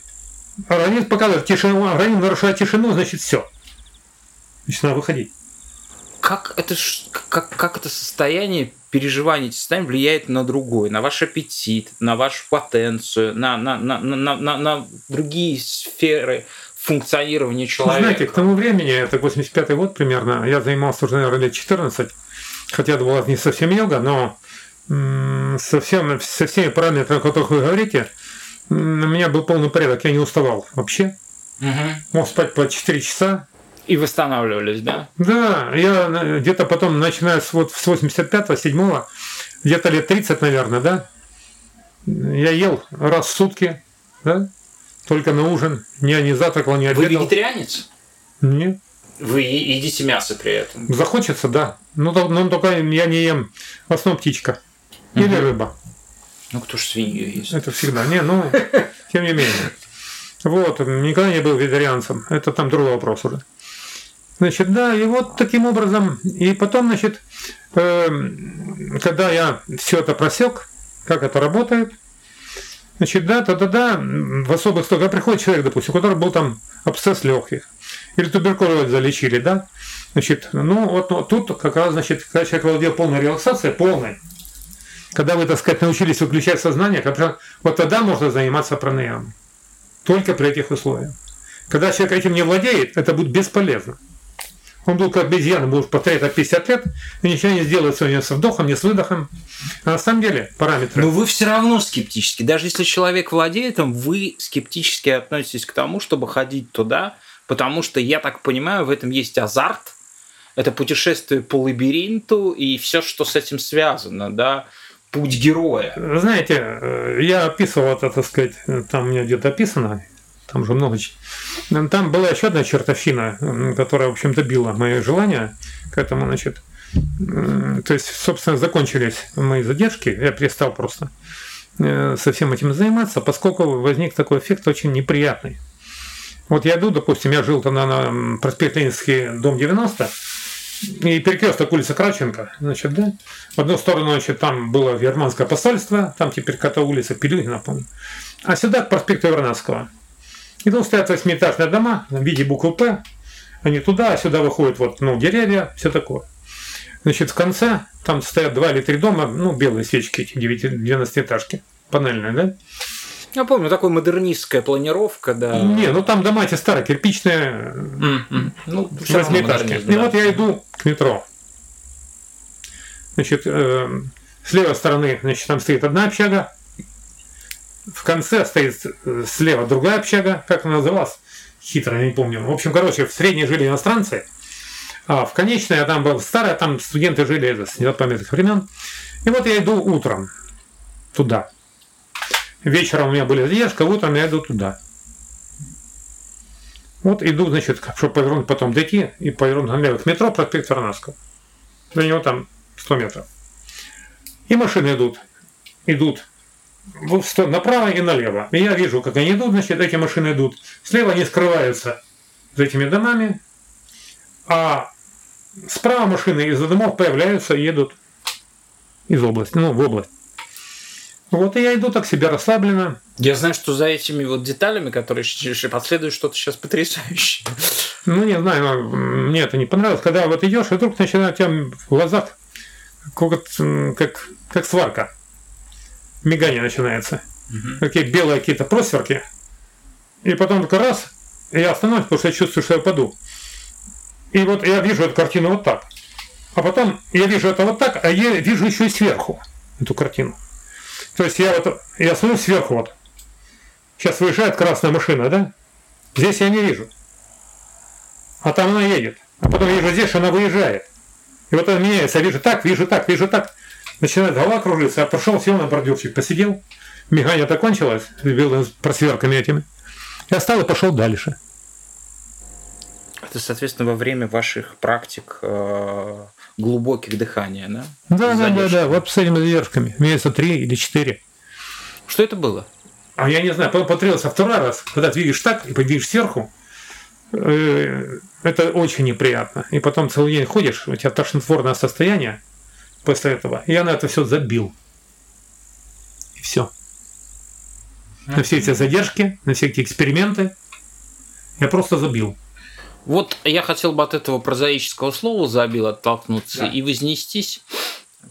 организм показывает тишину, организм нарушает тишину, значит, все. Начинает выходить. Как это, как, как это состояние, переживание этих состояний влияет на другое, на ваш аппетит, на вашу потенцию, на, на, на, на, на, на другие сферы функционирования человека? Знаете, к тому времени, это 85-й год примерно, я занимался уже, наверное, лет 14, хотя это была не совсем йога, но со, всем, со всеми параметрами, о которых вы говорите, у меня был полный порядок, я не уставал вообще. Угу. Мог спать по 4 часа. И восстанавливались, да? Да, я э, где-то потом, начиная с, вот, с 85-го, 7-го, где-то лет 30, наверное, да, я ел раз в сутки, да, только на ужин, не, не завтракал, не обедал. Вы вегетарианец? Нет. Вы едите мясо при этом? Захочется, да. Ну, но только я не ем в основном птичка. Или угу. рыба. Ну, кто ж свинью есть? Это всегда. Не, ну, тем не менее. Вот, никогда не был вегетарианцем. Это там другой вопрос уже. Значит, да, и вот таким образом, и потом, значит, э, когда я все это просек, как это работает, значит, да, тогда в особых случаях приходит человек, допустим, у которого был там абсцесс легких, или туберкулез залечили, да, значит, ну вот ну, тут как раз, значит, когда человек владел полной релаксацией, полной, когда вы, так сказать, научились выключать сознание, когда, вот тогда можно заниматься пранаямой. Только при этих условиях. Когда человек этим не владеет, это будет бесполезно. Он был как обезьяна, будет повторять это 50 лет, и ничего не сделает сегодня с вдохом, ни с выдохом. А на самом деле параметры... Но вы все равно скептически. Даже если человек владеет им, вы скептически относитесь к тому, чтобы ходить туда, потому что, я так понимаю, в этом есть азарт, это путешествие по лабиринту и все, что с этим связано, да, путь героя. Знаете, э, я описывал это, так сказать, там у меня где-то описано, там же много. Там была еще одна чертовщина, которая, в общем-то, била мои желания к этому, значит. То есть, собственно, закончились мои задержки, я перестал просто э, со всем этим заниматься, поскольку возник такой эффект очень неприятный. Вот я иду, допустим, я жил тогда на проспект Ленинский, дом 90, и перекресток улицы Кравченко, значит, да. В одну сторону, значит, там было германское посольство, там теперь какая-то улица Пелюгина, помню. А сюда к проспекту Вернадского. И там стоят восьмиэтажные дома в виде буквы «П». Они туда, а сюда выходят вот, ну, деревья, все такое. Значит, в конце там стоят два или три дома, ну, белые свечки, эти 90-этажки, панельные, да? Я помню, такая модернистская планировка, да. Не, ну там дома эти старые, кирпичные. Mm-hmm. Ну, восьмиэтажки. Да. И вот я иду к метро. Значит, э, с левой стороны, значит, там стоит одна общага, в конце стоит э, слева другая общага, как она называлась, хитро, я не помню. В общем, короче, в средней жили иностранцы, а в конечной, а там была старая, там студенты жили с недопамятных времен. И вот я иду утром туда. Вечером у меня были задержка, утром я иду туда. Вот иду, значит, чтобы повернуть потом дойти и повернуть налево к метро, проспект Варнавского. До него там 100 метров. И машины идут. Идут направо и налево. И я вижу, как они идут, значит, эти машины идут. Слева они скрываются за этими домами, а справа машины из-за домов появляются и едут из области, ну, в область. Вот и я иду так себе расслабленно. Я знаю, что за этими вот деталями, которые последуют, что-то сейчас потрясающее. Ну, не знаю, мне это не понравилось. Когда вот идешь, и вдруг начинает у тебя в глазах как, как, как сварка мигание начинается. Угу. Такие белые какие-то просверки. И потом только раз, и я остановлюсь, потому что я чувствую, что я паду. И вот я вижу эту картину вот так. А потом я вижу это вот так, а я вижу еще и сверху эту картину. То есть я вот, я смотрю сверху вот. Сейчас выезжает красная машина, да? Здесь я не вижу. А там она едет. А потом вижу здесь, она выезжает. И вот она меняется. Я вижу так, вижу так, вижу так начинает голова кружиться, я пошел, сел на бордюрчик, посидел, мигание закончилось, с просверками этими. Я встал и пошел дальше. Это, соответственно, во время ваших практик э, глубоких дыхания, да? Да, да, да, да, вот с этими задержками, месяца три или четыре. Что это было? а я не знаю, потом второй раз, когда ты видишь так и подвидишь сверху, э, это очень неприятно. И потом целый день ходишь, у тебя тошнотворное состояние после этого. И я на это все забил. И все. На все эти задержки, на все эти эксперименты я просто забил. Вот я хотел бы от этого прозаического слова забил оттолкнуться да. и вознестись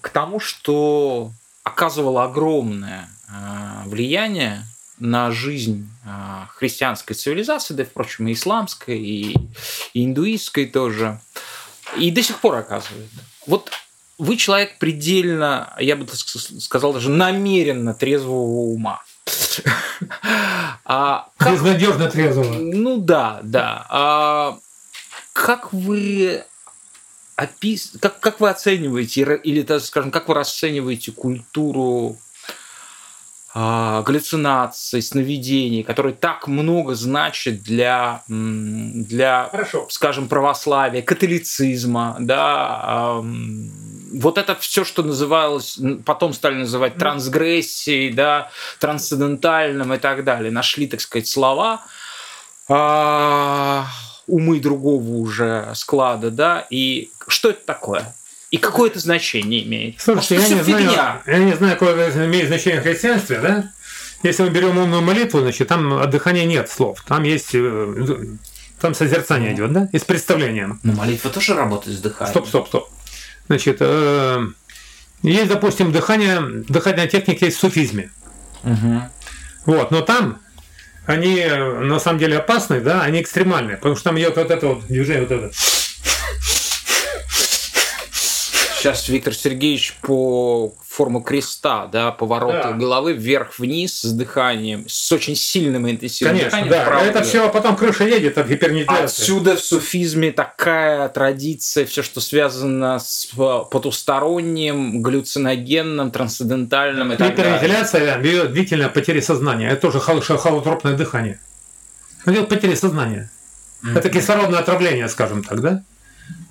к тому, что оказывало огромное э, влияние на жизнь э, христианской цивилизации, да, впрочем, и исламской, и, и индуистской тоже, и до сих пор оказывает. Вот вы человек предельно, я бы сказал, даже намеренно трезвого ума. А как... Безнадежно трезвого. Ну да, да. А как вы опис... как, как вы оцениваете, или, скажем, как вы расцениваете культуру а, галлюцинаций, сновидений, которые так много значит для, для Хорошо. скажем, православия, католицизма, да, вот это все, что называлось, потом стали называть трансгрессией, да, трансцендентальным и так далее, нашли, так сказать, слова, а, умы другого уже склада, да, и что это такое? И какое это значение имеет? Слушайте, я не, знаю, я не знаю, какое имеет значение в христианстве, да? Если мы берем умную молитву, значит, там от дыхания нет слов. Там есть э, там созерцание идет, да? И с представлением. Но молитва тоже работает с дыханием. Стоп, стоп, стоп. Значит, э, есть, допустим, дыхание, дыхательная техника есть в суфизме. Угу. Вот, но там они на самом деле опасны, да, они экстремальные, потому что там идет вот это вот движение, вот это сейчас Виктор Сергеевич по форму креста, да, повороты да. головы вверх-вниз с дыханием, с очень сильным интенсивным Конечно, дыханием. Да, это все, а потом крыша едет от гипернитляции. Отсюда в суфизме такая традиция, все, что связано с потусторонним, галлюциногенным, трансцендентальным и так бьет длительная потеря сознания. Это тоже холотропное дыхание. Идет потеря сознания. Mm-hmm. Это кислородное отравление, скажем так, да?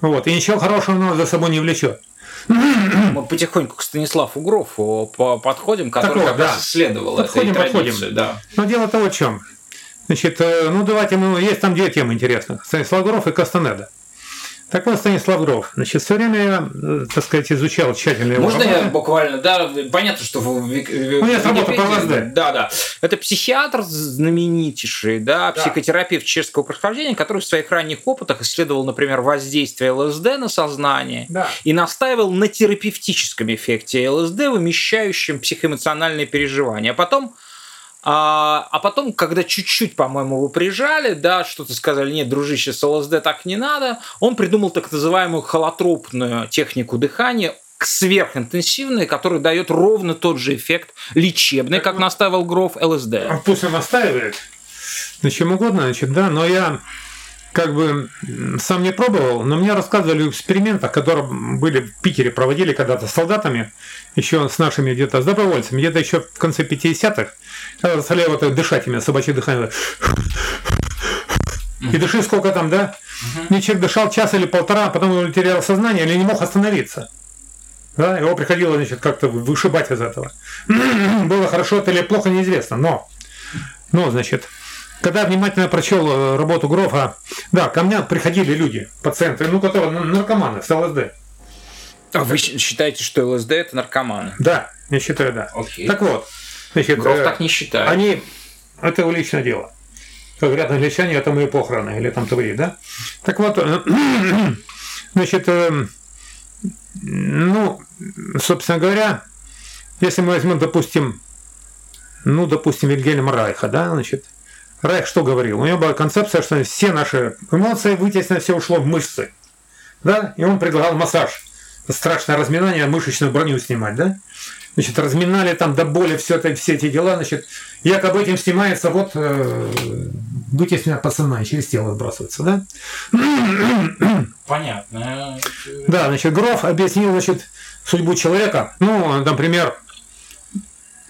Вот. И ничего хорошего оно за собой не влечет. Мы потихоньку к Станиславу Грофу подходим, который Такого, как да. раз исследовал подходим, этой подходим. Да. Но дело-то вот в чем. Значит, э, ну давайте, ну, есть там две темы интересных. Станислав Гроф и Кастанеда. Так вот, Станислав Гров. Значит, все время я, э, так сказать, изучал тщательно его Можно работы. я буквально, да, понятно, что... В, в, У меня работа по ЛСД. Да, да. Это психиатр знаменитейший, да, да. психотерапевт чешского происхождения, который в своих ранних опытах исследовал, например, воздействие ЛСД на сознание да. и настаивал на терапевтическом эффекте ЛСД, вымещающем психоэмоциональные переживания. А потом а, а потом, когда чуть-чуть, по-моему, вы прижали, да, что-то сказали, нет, дружище, с ЛСД так не надо, он придумал так называемую холотропную технику дыхания, сверхинтенсивная, которая дает ровно тот же эффект лечебный, как настаивал Гров ЛСД. А пусть он настаивает, на чем угодно, значит, да, но я как бы сам не пробовал, но мне рассказывали в экспериментах, которые были в Питере, проводили когда-то с солдатами, еще с нашими где-то, с добровольцами, где-то еще в конце 50-х, когда заставляли вот дышать именно, собачье дыхание. И дыши сколько там, да? Мне человек дышал час или полтора, а потом он терял сознание или не мог остановиться. Да, его приходило, значит, как-то вышибать из этого. Было хорошо это или плохо, неизвестно, но, но, значит, когда внимательно прочел э, работу Грофа, да, ко мне приходили люди, пациенты, ну, которые наркоманы с ЛСД. А вы считаете, что ЛСД это наркоманы? Да, я считаю, да. Окей. Так вот, значит, Гроф э, так не считает. Они, это его личное дело. Как говорят англичане, это мои похороны, или там твои, да? Так вот, э, значит, ну, собственно говоря, если мы возьмем, допустим, ну, допустим, Вильгельма Райха, да, значит, Райх что говорил? У него была концепция, что все наши эмоции вытеснено, все ушло в мышцы. Да? И он предлагал массаж. Страшное разминание, мышечную броню снимать, да? Значит, разминали там до боли все, это, все эти дела, значит, якобы этим снимается вот э, вытеснено пацана, через тело сбрасывается, да? Понятно. Да, значит, Гроф объяснил, значит, судьбу человека. Ну, например,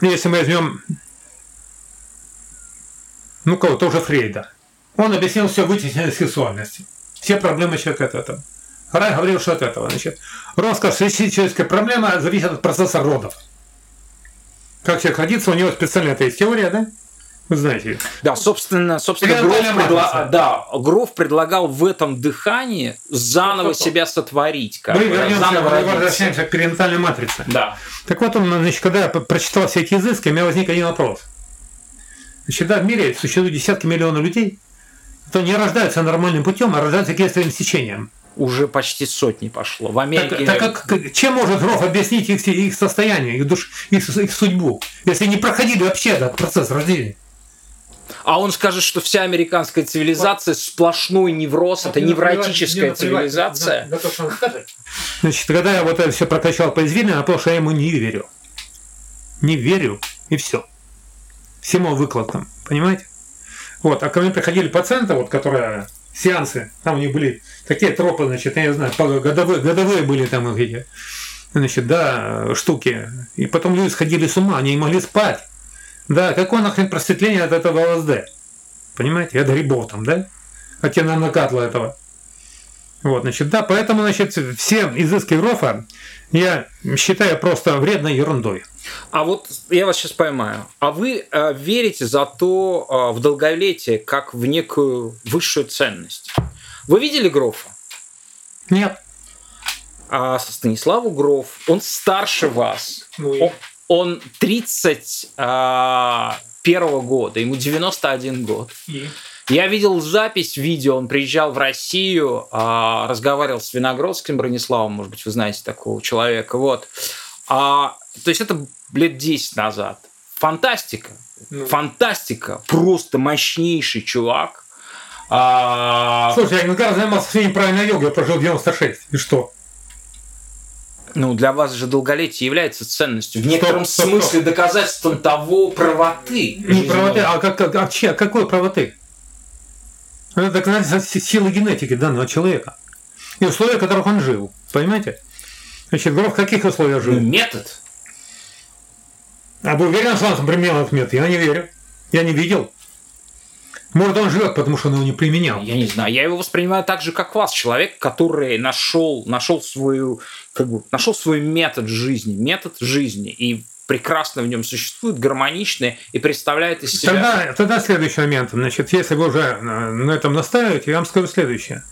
если мы возьмем ну кого, тоже Фрейда. Он объяснил все вытеснение сексуальности. Все проблемы человека от этого. Рай говорил, что от этого. Значит, роскошь человеческая проблема зависит от процесса родов. Как человек родится, у него специальная есть теория, да? Вы знаете. Да, собственно, собственно Гроф, предла... да, Гроф предлагал в этом дыхании заново вот, себя сотворить. Как мы вернемся, мы возвращаемся к перинатальной матрице. Да. Так вот, он, значит, когда я прочитал все эти изыски, у меня возник один вопрос. Значит, да, в мире существует десятки миллионов людей, кто не рождаются нормальным путем, а рождаются кесаревым стечением уже почти сотни пошло. В Америке... Так, так как, чем может Роф объяснить их, их состояние, их, душ, их, их судьбу, если не проходили вообще этот процесс рождения? А он скажет, что вся американская цивилизация сплошной невроз, это невротическая цивилизация. Да, да, Значит, когда я вот это все прокачал по извилине, потому что я ему не верю. Не верю, и все. Всему выкладкам, понимаете? Вот, а ко мне приходили пациенты, вот, которые сеансы, там у них были такие тропы, значит, я не знаю, годовые, годовые были там эти, значит, да, штуки. И потом люди сходили с ума, они не могли спать. Да, какое нахрен просветление от этого ЛСД? Понимаете, от грибов там, да? От накатла этого. Вот, значит, да, поэтому, значит, все изыски Грофа я считаю просто вредной ерундой. А вот я вас сейчас поймаю. А вы э, верите зато э, в долголетие как в некую высшую ценность? Вы видели Грофа? Нет. А Станиславу Гроф, он старше вас. Ну, он, он 31 а, года, ему 91 год. И? Я видел запись видео, он приезжал в Россию, а, разговаривал с Виногродским Брониславом, может быть, вы знаете такого человека. Вот. А, то есть это лет 10 назад. Фантастика. Ну. Фантастика. Просто мощнейший чувак. А... Слушай, я иногда занимался своей правильной йогой, я прожил 96. И что? Ну, для вас же долголетие является ценностью. В некотором стоп, смысле стоп. доказательством того правоты. Не правоты, а, как, как, а, а какой правоты? Это доказательство силы генетики данного человека. И условия, в которых он жил. Понимаете? Значит, Гров в каких условиях жил? Метод. А вы уверены, что он применял этот метод? Я не верю. Я не видел. Может, он живет, потому что он его не применял. Я не знаю. Я его воспринимаю так же, как вас. Человек, который нашел, нашел, свою, как бы, нашел свой метод жизни. Метод жизни. И прекрасно в нем существует, гармоничный и представляет из себя... Тогда, тогда следующий момент. Значит, если вы уже на этом настаиваете, я вам скажу следующее.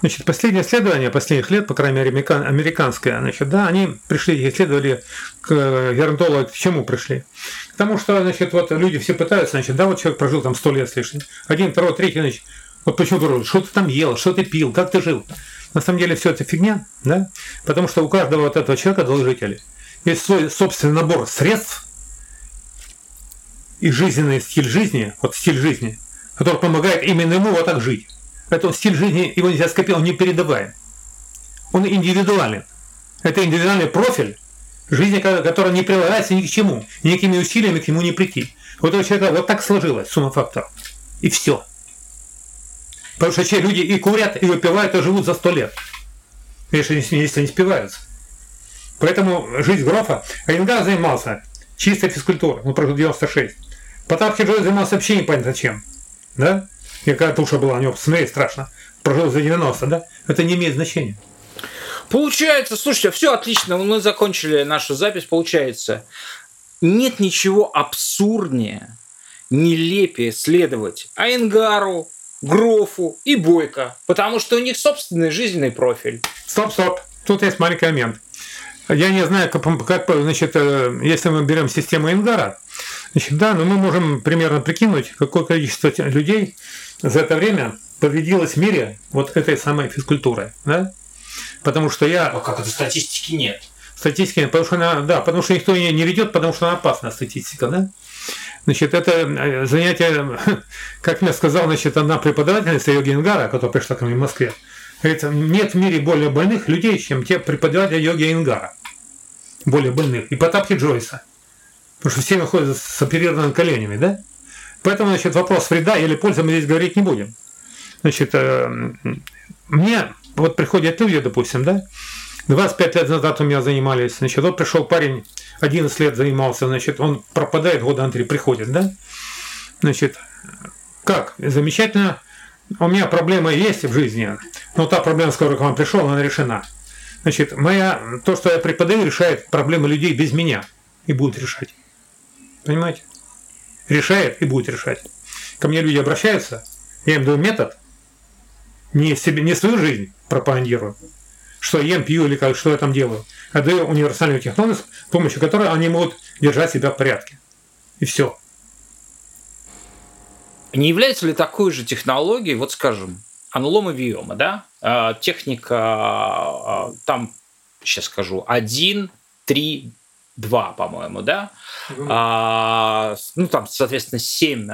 Значит, последнее исследование последних лет, по крайней мере, американское, значит, да, они пришли, исследовали к э, геронтологу, к чему пришли? К тому, что, значит, вот люди все пытаются, значит, да, вот человек прожил там сто лет с лишним, один, второй, третий, значит, вот почему говорю, что ты там ел, что ты пил, как ты жил? На самом деле все это фигня, да, потому что у каждого вот этого человека, должителя, есть свой собственный набор средств и жизненный стиль жизни, вот стиль жизни, который помогает именно ему вот так жить. Это стиль жизни, его нельзя скопировать, он не передаваем. Он индивидуален. Это индивидуальный профиль жизни, которая не прилагается ни к чему, никакими усилиями к нему не прийти. Вот этого человека вот так сложилось, сумма факторов. И все. Потому что все люди и курят, и выпивают, и живут за сто лет. Если, если не спиваются. Поэтому жизнь Грофа, Айнгар занимался чистой физкультурой, он прожил 96. Потапки Джой занимался вообще непонятно чем. Да? И какая туша была у него, смотри, страшно. Прожил за 90, да? Это не имеет значения. Получается, слушайте, все отлично, мы закончили нашу запись, получается, нет ничего абсурднее, нелепее следовать Айнгару, Грофу и Бойко, потому что у них собственный жизненный профиль. Стоп, стоп, тут есть маленький момент. Я не знаю, как, как значит, э, если мы берем систему Ингара, значит, да, но мы можем примерно прикинуть, какое количество людей за это время победилось в мире вот этой самой физкультурой, да? Потому что я... А как это статистики нет? Статистики нет, потому что она, да, потому что никто ее не ведет, потому что она опасна, статистика, да? Значит, это э, занятие, как мне сказал, значит, одна преподавательница йоги Ингара, которая пришла ко мне в Москве, говорит, нет в мире более больных людей, чем те преподаватели йоги Ингара более больных, и Потапки Джойса. Потому что все находятся с оперированными коленями, да? Поэтому, значит, вопрос вреда или пользы мы здесь говорить не будем. Значит, э, мне вот приходят люди, допустим, да, 25 лет назад у меня занимались, значит, вот пришел парень, 11 лет занимался, значит, он пропадает года на три, приходит, да, значит, как, замечательно, у меня проблема есть в жизни, но та проблема, с которой к вам пришел, она решена. Значит, моя, то, что я преподаю, решает проблемы людей без меня и будет решать. Понимаете? решает и будет решать. Ко мне люди обращаются, я им даю метод, не, себе, не свою жизнь пропагандирую, что я ем, пью или как, что я там делаю, а даю универсальную технологию, с помощью которой они могут держать себя в порядке. И все. Не является ли такой же технологией, вот скажем, анулома виома, да? А, техника, а, там, сейчас скажу, 1, 3, 2, по-моему, да? А, ну, там, соответственно, 7,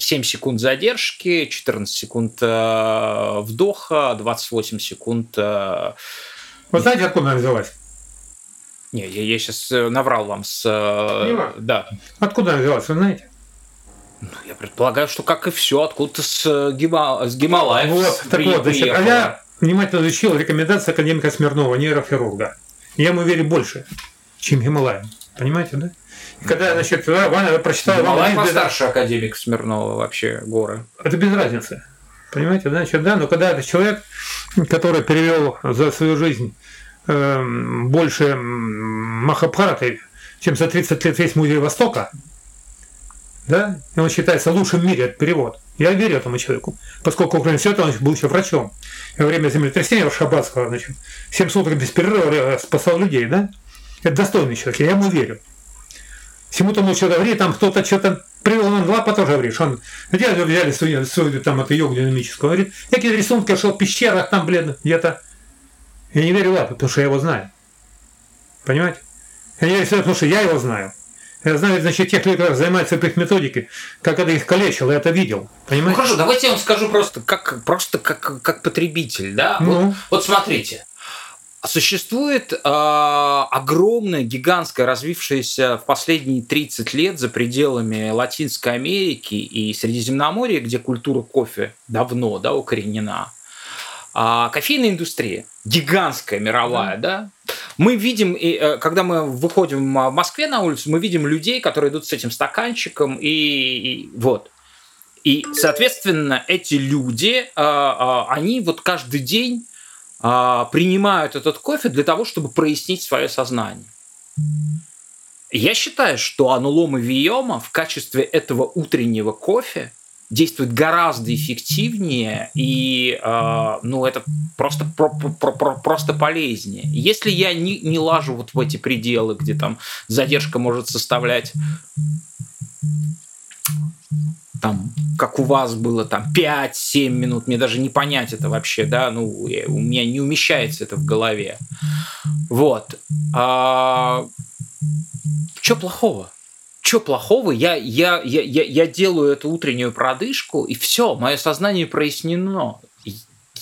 7 секунд задержки, 14 секунд э, вдоха, 28 секунд... Э, Вы знаете, откуда она взялась? Не, я, я сейчас э, наврал вам с... Не да. Откуда она взялась, вы знаете? Ну, я предполагаю, что как и все, откуда-то с, э, Гима... с Гималаев. Вот, так вот, значит, а я внимательно изучил рекомендации академика Смирнова, нейрохирурга. Я ему верю больше, чем Гималаям. Понимаете, да? И когда, значит, Ваня прочитал... Гималай постарше без... академик Смирнова вообще горы. Это без разницы. Понимаете, да? Значит, да, но когда это человек, который перевел за свою жизнь э, больше Махабхараты, чем за 30 лет весь музей Востока, да, и он считается лучшим в мире, это перевод. Я верю этому человеку, поскольку Украина Света он был еще врачом. И во время землетрясения Шабатского, значит, 7 суток без перерыва спасал людей, да? Это достойный человек, я ему верю. Всему тому, что говорит, там кто-то что-то привел нам Лапа тоже говорит, что он, где взяли свою, свою там эту йогу динамическую, говорит, я какие-то рисунки шел в пещерах там, блин, где-то. Я не верю Лапу, потому что я его знаю. Понимаете? Я не верю, потому что я его знаю. Я знаю, значит, тех людей, которые занимаются этой методикой, как это их калечило, я это видел. Понимаете? Ну хорошо, давайте я вам скажу просто как, просто как, как потребитель. Да? Ну. Вот, вот смотрите. Существует э, огромная, гигантская, развившаяся в последние 30 лет за пределами Латинской Америки и Средиземноморья, где культура кофе давно да, укоренена. А кофейная индустрия гигантская мировая, да. да? Мы видим, э, когда мы выходим в Москве на улицу, мы видим людей, которые идут с этим стаканчиком и, и вот. И, соответственно, эти люди, а, а, они вот каждый день а, принимают этот кофе для того, чтобы прояснить свое сознание. Я считаю, что анулома виома в качестве этого утреннего кофе действует гораздо эффективнее и э, ну это просто про, про, про, просто полезнее. Если я не, не лажу вот в эти пределы, где там задержка может составлять там, как у вас было, там, 5-7 минут, мне даже не понять это вообще, да, ну, у меня не умещается это в голове. Вот. А, что плохого? Что плохого? Я, я, я, я, я делаю эту утреннюю продышку, и все, мое сознание прояснено.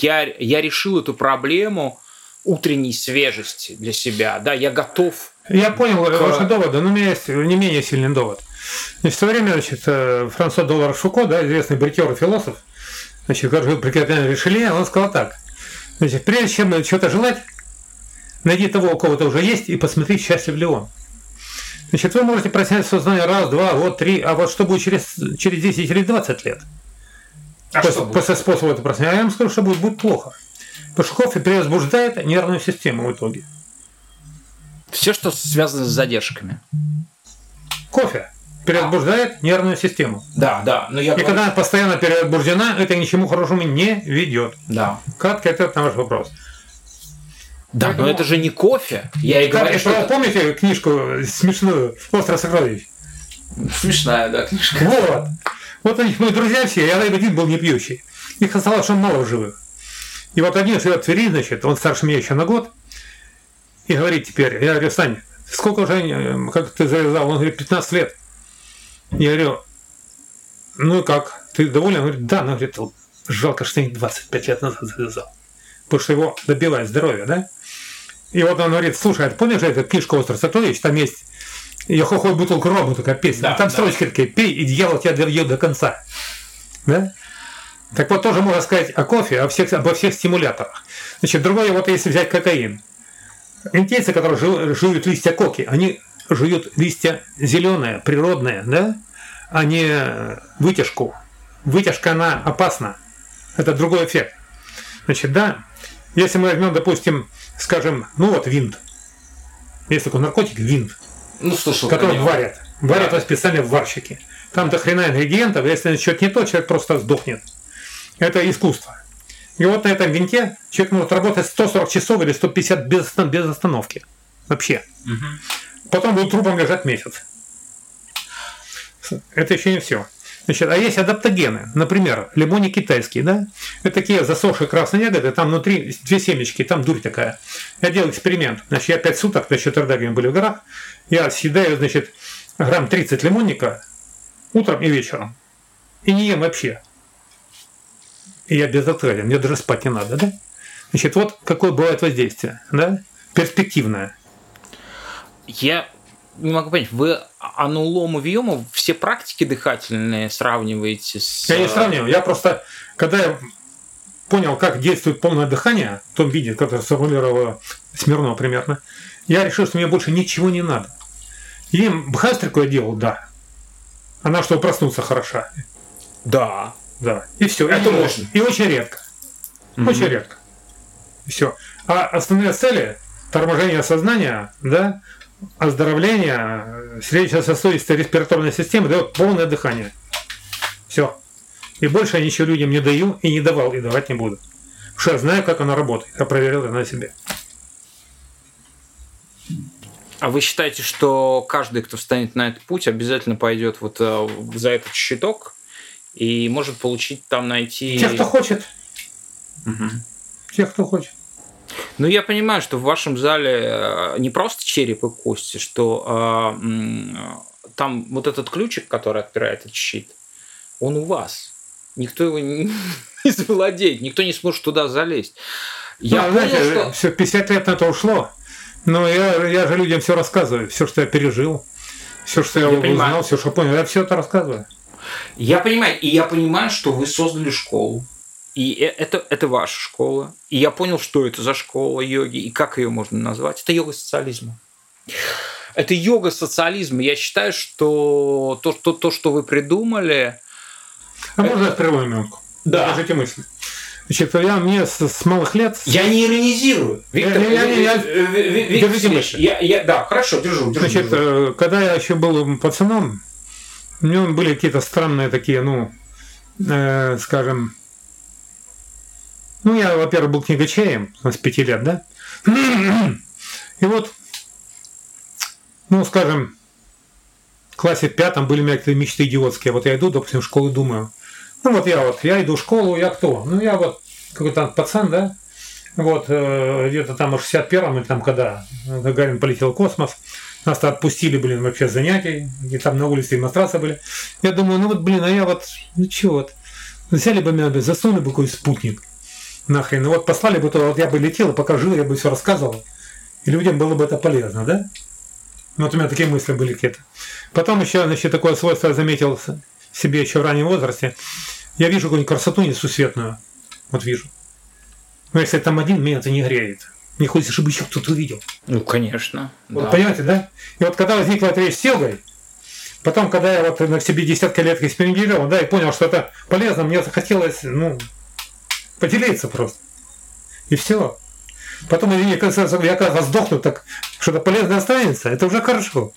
Я, я решил эту проблему утренней свежести для себя. Да, я готов. Я понял к... ваши доводы, но у меня есть не менее сильный довод. Значит, в свое время значит, э, Франсуа Доллар Шуко, да, известный бритер и философ, значит, который жил при капитане Ришелье, он сказал так. Значит, прежде чем что-то желать, найди того, у кого то уже есть, и посмотри, счастлив ли он. Значит, вы можете проснять сознание раз, два, вот, три, а вот что будет через, через 10 или 20 лет? А после, что после способа это проснения, я вам скажу, что будет, будет плохо. Потому что кофе перевозбуждает нервную систему в итоге. Все, что связано с задержками. Кофе перевозбуждает нервную систему. Да, да. Но я и когда она постоянно перевозбуждена, это ни к чему хорошему не ведет. Да. Кратко ответ на ваш вопрос. Да, Поэтому... но это же не кофе. Я и говорю, что... Помните книжку смешную «Остров сокровищ»? Смешная, да, книжка. Вот. Вот у них мои друзья все, я один был не пьющий. Их осталось что мало живых. И вот один живет в Твери, значит, он старше меня еще на год, и говорит теперь, я говорю, Сань, сколько уже, э, как ты завязал? Он говорит, 15 лет. Я говорю, ну и как, ты доволен? Он говорит, да, но говорит, жалко, что я 25 лет назад завязал. Потому что его добивает здоровье, да? И вот он говорит, слушай, а ты помнишь эту книжку «Остров сокровищ»? Там есть я хохой бутылку рома, такая песня. Да, там да. строчки такие, пей, и дьявол тебя доведет до конца. Да? Так вот, тоже можно сказать о кофе, о всех, обо всех стимуляторах. Значит, другое, вот если взять кокаин. Индейцы, которые жуют листья коки, они жуют листья зеленые, природные, да, а не вытяжку. Вытяжка, она опасна. Это другой эффект. Значит, да, если мы возьмем, допустим, скажем, ну вот винт. Есть такой наркотик, винт. Ну, слышал, который варят. Варят его специально в варщике. Там до хрена ингредиентов, если что-то не то, человек просто сдохнет. Это искусство. И вот на этом винте человек может работать 140 часов или 150 без, без остановки. Вообще. Потом будет трупом лежать месяц. Это еще не все. Значит, а есть адаптогены. Например, лимони китайские, да? Это такие засохшие красные ягоды, там внутри две семечки, там дурь такая. Я делал эксперимент. Значит, я 5 суток, значит, тогда, были в горах, я съедаю, значит, грамм 30 лимонника утром и вечером. И не ем вообще. И я без отеля, мне даже спать не надо, да? Значит, вот какое бывает воздействие, да? Перспективное. Я не могу понять, вы анулому виому все практики дыхательные сравниваете с... Я не сравниваю, я просто, когда я понял, как действует полное дыхание, в том виде, которое сформулировала Смирнова примерно, я решил, что мне больше ничего не надо. И бхастрику я делал, да. Она, чтобы проснуться, хороша. Да. Да. И все. Это и, можно. И очень редко. Очень редко. Все. А основные цели торможение сознания, да, оздоровление сердечно-сосудистой респираторной системы дает полное дыхание. Все. И больше я ничего людям не даю и не давал, и давать не буду. Потому что я знаю, как она работает. Я проверил это на себе. А вы считаете, что каждый, кто встанет на этот путь, обязательно пойдет вот э, за этот щиток и может получить там найти... Те, кто хочет. Мгм. Те, кто хочет. Ну, я понимаю, что в вашем зале э, не просто череп и кости, что э, э, там вот этот ключик, который отпирает этот щит, он у вас. Никто его не, не завладеет, никто не сможет туда залезть. Я Ну, понял, знаете, что... все 50 лет на это ушло. Но я, я же людям все рассказываю. Все, что я пережил. Все, что я, Я понимаю. узнал, все, что понял. Я все это рассказываю. Я понимаю, и я понимаю, что вы создали школу. И э- это, это ваша школа. И я понял, что это за школа йоги и как ее можно назвать. Это йога социализма. Это йога социализма. Я считаю, что то, то, то что вы придумали... А можно я прерву минутку? Да. Скажите мысли. Значит, я мне с, с малых лет... Я не иронизирую. Виктор, Я- я- я- э, Виктор Держите мысли. я, я, да, хорошо, держу, держу. Значит, держу. э, когда я еще был пацаном, у меня были какие-то странные такие, ну, э, скажем... Ну, я, во-первых, был книгачеем с пяти лет, да? И вот, ну, скажем, в классе пятом были у меня какие-то мечты идиотские. Вот я иду, допустим, в школу думаю, ну вот я вот, я иду в школу, я кто? Ну я вот какой-то пацан, да? Вот, э, где-то там в 61-м или там когда Гагарин полетел в космос, нас то отпустили, блин, вообще занятий, и там на улице демонстрации были. Я думаю, ну вот, блин, а я вот, ну чё вот, взяли бы меня, засунули бы какой спутник, нахрен, и вот послали бы туда, вот я бы летел, и пока жил, я бы все рассказывал, и людям было бы это полезно, да? Ну, Вот у меня такие мысли были какие-то. Потом еще, значит, такое свойство я заметил себе еще в раннем возрасте. Я вижу какую-нибудь красоту несусветную. Вот вижу. Но если там один, меня это не греет. Мне хочется, чтобы еще кто-то увидел. Ну, конечно. Вот да. понимаете, да? И вот когда возникла эта речь с Силгой, потом, когда я вот на себе десятка лет экспериментировал, да, и понял, что это полезно, мне захотелось, ну, поделиться просто. И все. Потом, кажется, я когда сдохну, так что-то полезное останется, это уже хорошо.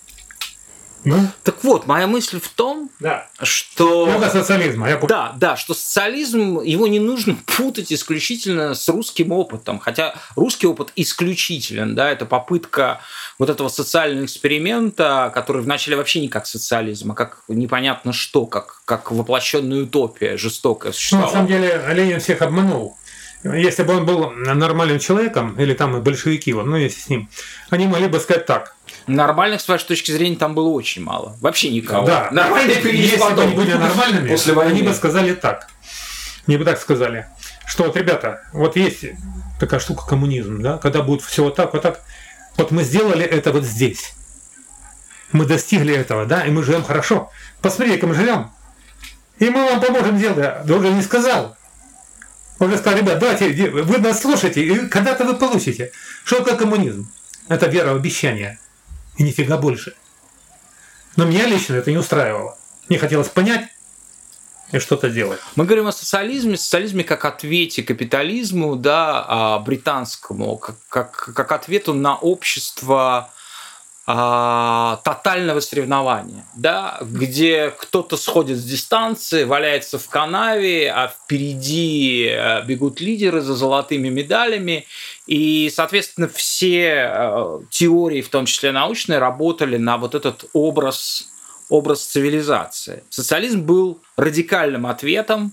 Ну, Так вот, моя мысль в том, да. что... Много социализма, я. Да, да, что социализм, его не нужно путать исключительно с русским опытом. Хотя русский опыт исключителен, да, это попытка вот этого социального эксперимента, который вначале вообще не как социализм, а как непонятно что, как, как воплощенная утопия жестокая Ну, на существовала. самом деле, Ленин всех обманул. Если бы он был нормальным человеком, или там большевики, ну, если с ним, они могли бы сказать так. Нормальных, с вашей точки зрения, там было очень мало. Вообще никого. Да. Нормальные перевели Если бы они были нормальными, после войны. они бы сказали так. Они бы так сказали, что вот, ребята, вот есть такая штука коммунизм, да, когда будет все вот так, вот так. Вот мы сделали это вот здесь. Мы достигли этого, да, и мы живем хорошо. Посмотрите, как мы живем. И мы вам поможем сделать. Да уже не сказал. Он же сказал, ребят, давайте, вы нас слушайте, и когда-то вы получите. Что такое коммунизм? Это вера в обещания. И нифига больше. Но меня лично это не устраивало. Мне хотелось понять и что-то делать. Мы говорим о социализме, социализме как ответе капитализму, да, а, британскому, как, как, как ответу на общество а, тотального соревнования, да, где кто-то сходит с дистанции, валяется в канаве, а впереди э, бегут лидеры за золотыми медалями, и, соответственно, все э, теории, в том числе научные, работали на вот этот образ, образ цивилизации. Социализм был радикальным ответом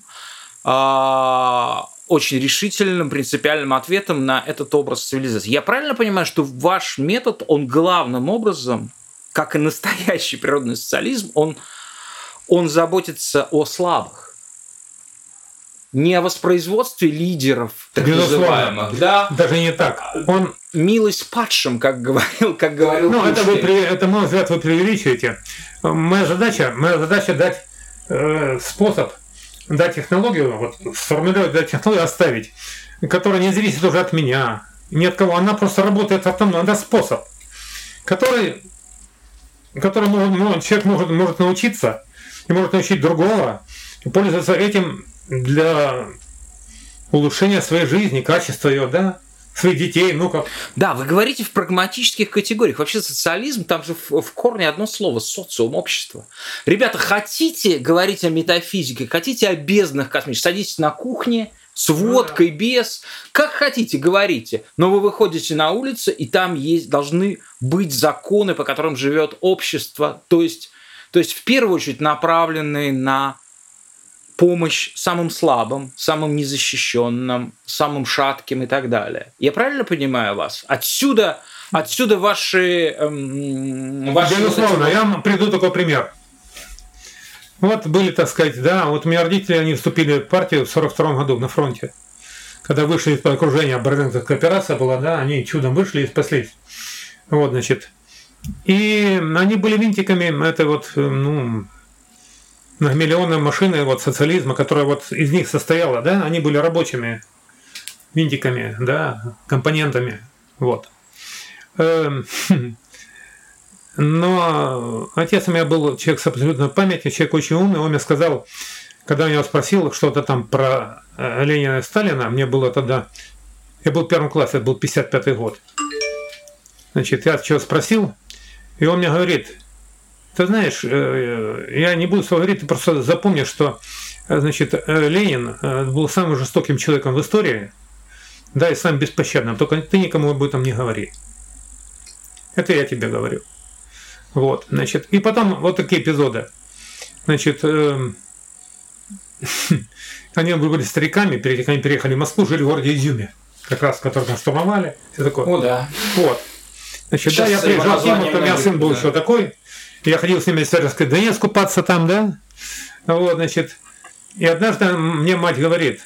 а, очень решительным, принципиальным ответом на этот образ цивилизации. Я правильно понимаю, что ваш метод, он главным образом, как и настоящий природный социализм, он, он заботится о слабых? не о воспроизводстве лидеров, так называемых, да? Даже не так. Он милость падшим, как говорил, как говорил. Ну, это вы, это, мой взгляд, вы преувеличиваете. Моя задача, моя задача дать э, способ дать технологию, вот, сформулировать дать технологию, оставить, которая не зависит уже от меня, ни от кого. Она просто работает автономно. Она способ, который, который ну, человек может, может научиться и может научить другого, и пользоваться этим для улучшения своей жизни, качества ее, да, своих детей, ну как. Да, вы говорите в прагматических категориях. Вообще социализм, там же в, в корне одно слово – социум, общество. Ребята, хотите говорить о метафизике, хотите о безднах космических, садитесь на кухне, с водкой, без, как хотите, говорите. Но вы выходите на улицу, и там есть, должны быть законы, по которым живет общество. То есть, то есть в первую очередь направленные на помощь самым слабым, самым незащищенным, самым шатким и так далее. Я правильно понимаю вас? Отсюда, отсюда ваши... Эм, ваши Безусловно, эти... я вам приду такой пример. Вот были, так сказать, да, вот у меня родители, они вступили в партию в 42 году на фронте. Когда вышли из-под окружения, Берлинская кооперация была, да, они чудом вышли и спаслись. Вот, значит. И они были винтиками этой вот, ну, многомиллионная машина вот социализма, которая вот из них состояла, да, они были рабочими винтиками, да, компонентами, вот. Эм, но отец у меня был человек с абсолютной памятью, человек очень умный, он мне сказал, когда я его спросил что-то там про э, Ленина и Сталина, мне было тогда, я был в первом классе, это был 55 год. Значит, я что спросил, и он мне говорит, ты знаешь, э, я не буду говорить, ты просто запомни, что э, значит, э, Ленин был самым жестоким человеком в истории, да, и самым беспощадным. Только ты никому об этом не говори. Это я тебе говорю. Вот, значит, и потом вот такие эпизоды. Значит, э, они были стариками, перед они переехали в Москву, жили в городе Изюме, как раз, который там штурмовали, все такое. О, да. Вот. Значит, Сейчас да, я приезжал к ним, у меня сын был да. еще такой, я ходил с ними в Северский Донец купаться там, да? Вот, значит. И однажды мне мать говорит,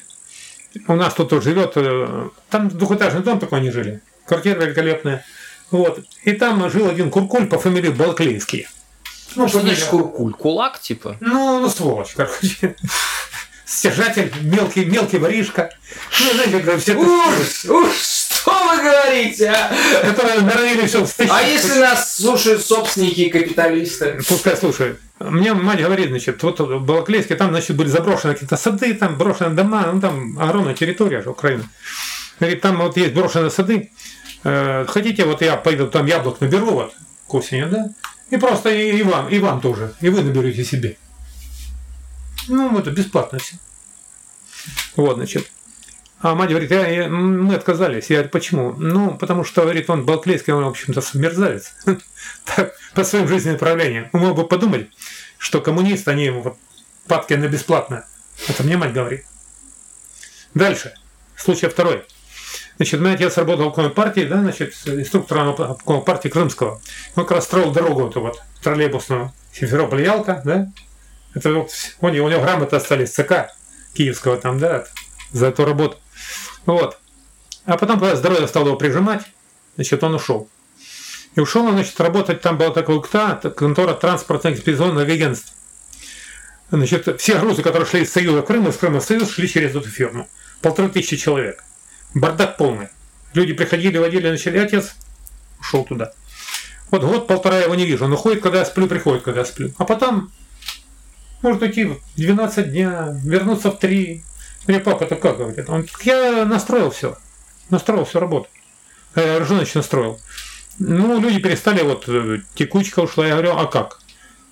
у нас тут живет, э, там двухэтажный дом такой они жили, квартира великолепная. Вот. И там жил один куркуль по фамилии Балклейский. Ну, что значит куркуль? Кулак, типа? Ну, ну сволочь, короче. Стяжатель, мелкий, мелкий воришка. Ну, знаете, когда все... Ужас, ужас! Говорите, а? Которые норовили все А если нас слушают собственники и капиталисты? Пускай слушают. Мне мать говорит, значит, вот в Балаклейске там, значит, были заброшены какие-то сады, там брошенные дома, ну там огромная территория же Украины. Говорит, там вот есть брошенные сады. Э, хотите, вот я пойду там яблок наберу вот к осени, да? И просто и, и вам, и вам тоже. И вы наберете себе. Ну, это бесплатно все. Вот, значит. А мать говорит, я, я, мы отказались. Я говорю, почему? Ну, потому что, говорит, он Балклейский, он, в общем-то, мерзавец. по своим жизненным направлениям. Мы мог бы подумать, что коммунисты, они вот, падки на бесплатно. Это мне мать говорит. Дальше. Случай второй. Значит, мой отец работал в партии, да, значит, инструктором партии Крымского. Он как раз строил дорогу эту вот, троллейбусную, Симферополь-Ялта, да. Это вот, у него, у него грамоты остались ЦК Киевского там, да, за эту работу. Вот. А потом, когда здоровье стало его прижимать, значит, он ушел. И ушел он, значит, работать, там была такая УКТА, контора транспортных экспедиционных агентств. Значит, все грузы, которые шли из Союза в Крым, из Крыма в Союз, шли через эту фирму. Полторы тысячи человек. Бардак полный. Люди приходили, водили, начали, отец ушел туда. Вот год-полтора я его не вижу. Он уходит, когда я сплю, приходит, когда я сплю. А потом может уйти в 12 дня, вернуться в 3, мне папа это как говорит? Он, я настроил все. Настроил всю работу. Я Ржаныч настроил. Ну, люди перестали, вот э, текучка ушла. Я говорю, а как?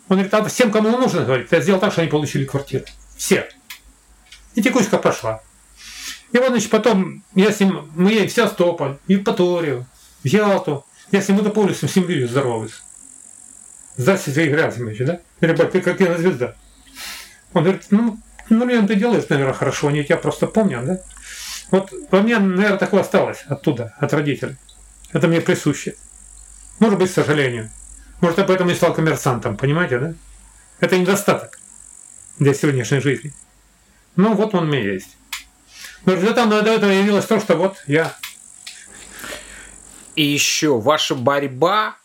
Он говорит, а всем, кому нужно, говорит, я сделал так, что они получили квартиру. Все. И текучка пошла. И вот, значит, потом я с ним, мы едем в Севастополь, Евпаторию, в Ялту. Я с ним улицам, с ним видео здороваюсь. Здрасте, Сергей Грязимович, да? Ребят, ты как звезда. Он говорит, ну, ну, Лен, ты делаешь, наверное, хорошо, они тебя просто помнят, да? Вот во мне, наверное, такое осталось оттуда, от родителей. Это мне присуще. Может быть, к сожалению. Может, я поэтому и стал коммерсантом, понимаете, да? Это недостаток для сегодняшней жизни. Ну, вот он у меня есть. Но результатом до этого явилось то, что вот я. И еще ваша борьба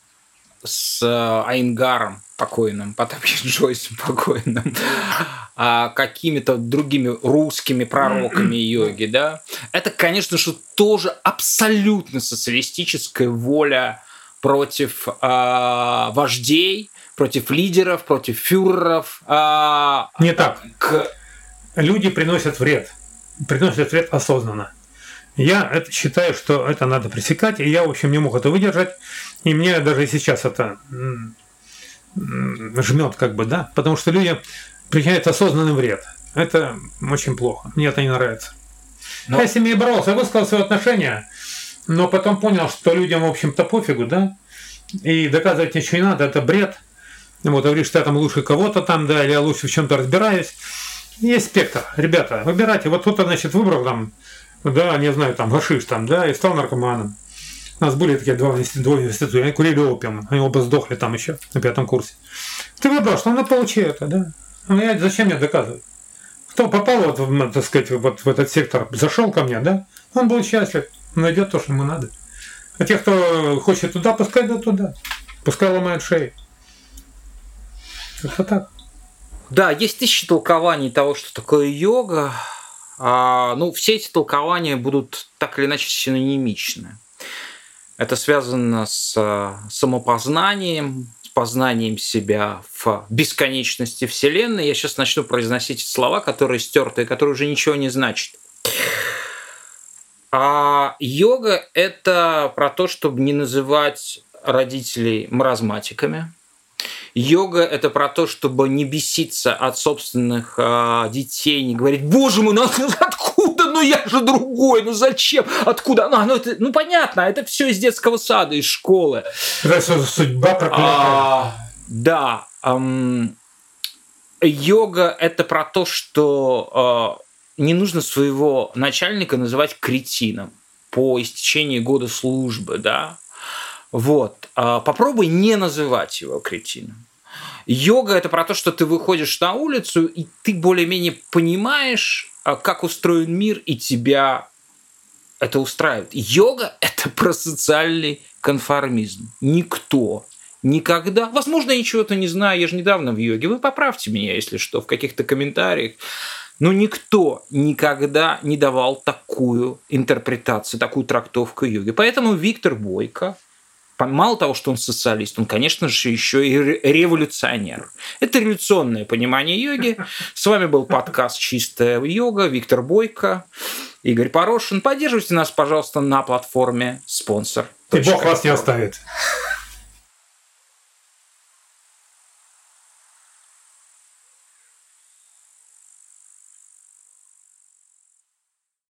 с э, Айнгаром покойным, Потапхин Джойсом покойным, а какими-то другими русскими пророками йоги, да, это, конечно же, тоже абсолютно социалистическая воля против э, вождей, против лидеров, против фюреров. Э, Не так. К... Люди приносят вред. Приносят вред осознанно. Я это считаю, что это надо пресекать, и я, в общем, не мог это выдержать. И мне даже сейчас это жмет, как бы, да, потому что люди причиняют осознанный вред. Это очень плохо. Мне это не нравится. Но... Я с ними боролся, высказал свои отношения, но потом понял, что людям, в общем-то, пофигу, да, и доказывать ничего не надо, это бред. Вот, говоришь, что я там лучше кого-то там, да, или я лучше в чем-то разбираюсь. Есть спектр, ребята, выбирайте. Вот кто-то, значит, выбрал там, да, не знаю, там, гашиш там, да, и стал наркоманом. У нас были такие два, двое института, они курили опиум, они оба сдохли там еще на пятом курсе. Ты выбрал, что надо получи это, да? Ну, я, зачем мне доказывать? Кто попал, вот, так сказать, вот в этот сектор, зашел ко мне, да? Он был счастлив, найдет то, что ему надо. А те, кто хочет туда, пускай идут туда. Пускай ломают шеи. Это так. Да, есть тысячи толкований того, что такое йога. А, ну, все эти толкования будут так или иначе синонимичны. Это связано с а, самопознанием, с познанием себя в бесконечности Вселенной. Я сейчас начну произносить слова, которые стерты, которые уже ничего не значат. А йога – это про то, чтобы не называть родителей маразматиками. Йога – это про то, чтобы не беситься от собственных э, детей, не говорить, боже мой, откуда, ну я же другой, ну зачем, откуда, ну, ну, это, ну понятно, это все из детского сада, из школы. Это судьба проклятая. А, да. Эм, йога – это про то, что э, не нужно своего начальника называть кретином по истечении года службы, да. Вот. А попробуй не называть его кретином. Йога – это про то, что ты выходишь на улицу, и ты более-менее понимаешь, а, как устроен мир, и тебя это устраивает. Йога – это про социальный конформизм. Никто никогда, возможно, я ничего-то не знаю, я же недавно в йоге, вы поправьте меня, если что, в каких-то комментариях. Но никто никогда не давал такую интерпретацию, такую трактовку йоги. Поэтому Виктор Бойко, мало того, что он социалист, он, конечно же, еще и революционер. Это революционное понимание йоги. С вами был подкаст «Чистая йога», Виктор Бойко, Игорь Порошин. Поддерживайте нас, пожалуйста, на платформе «Спонсор». И Бог вас не оставит.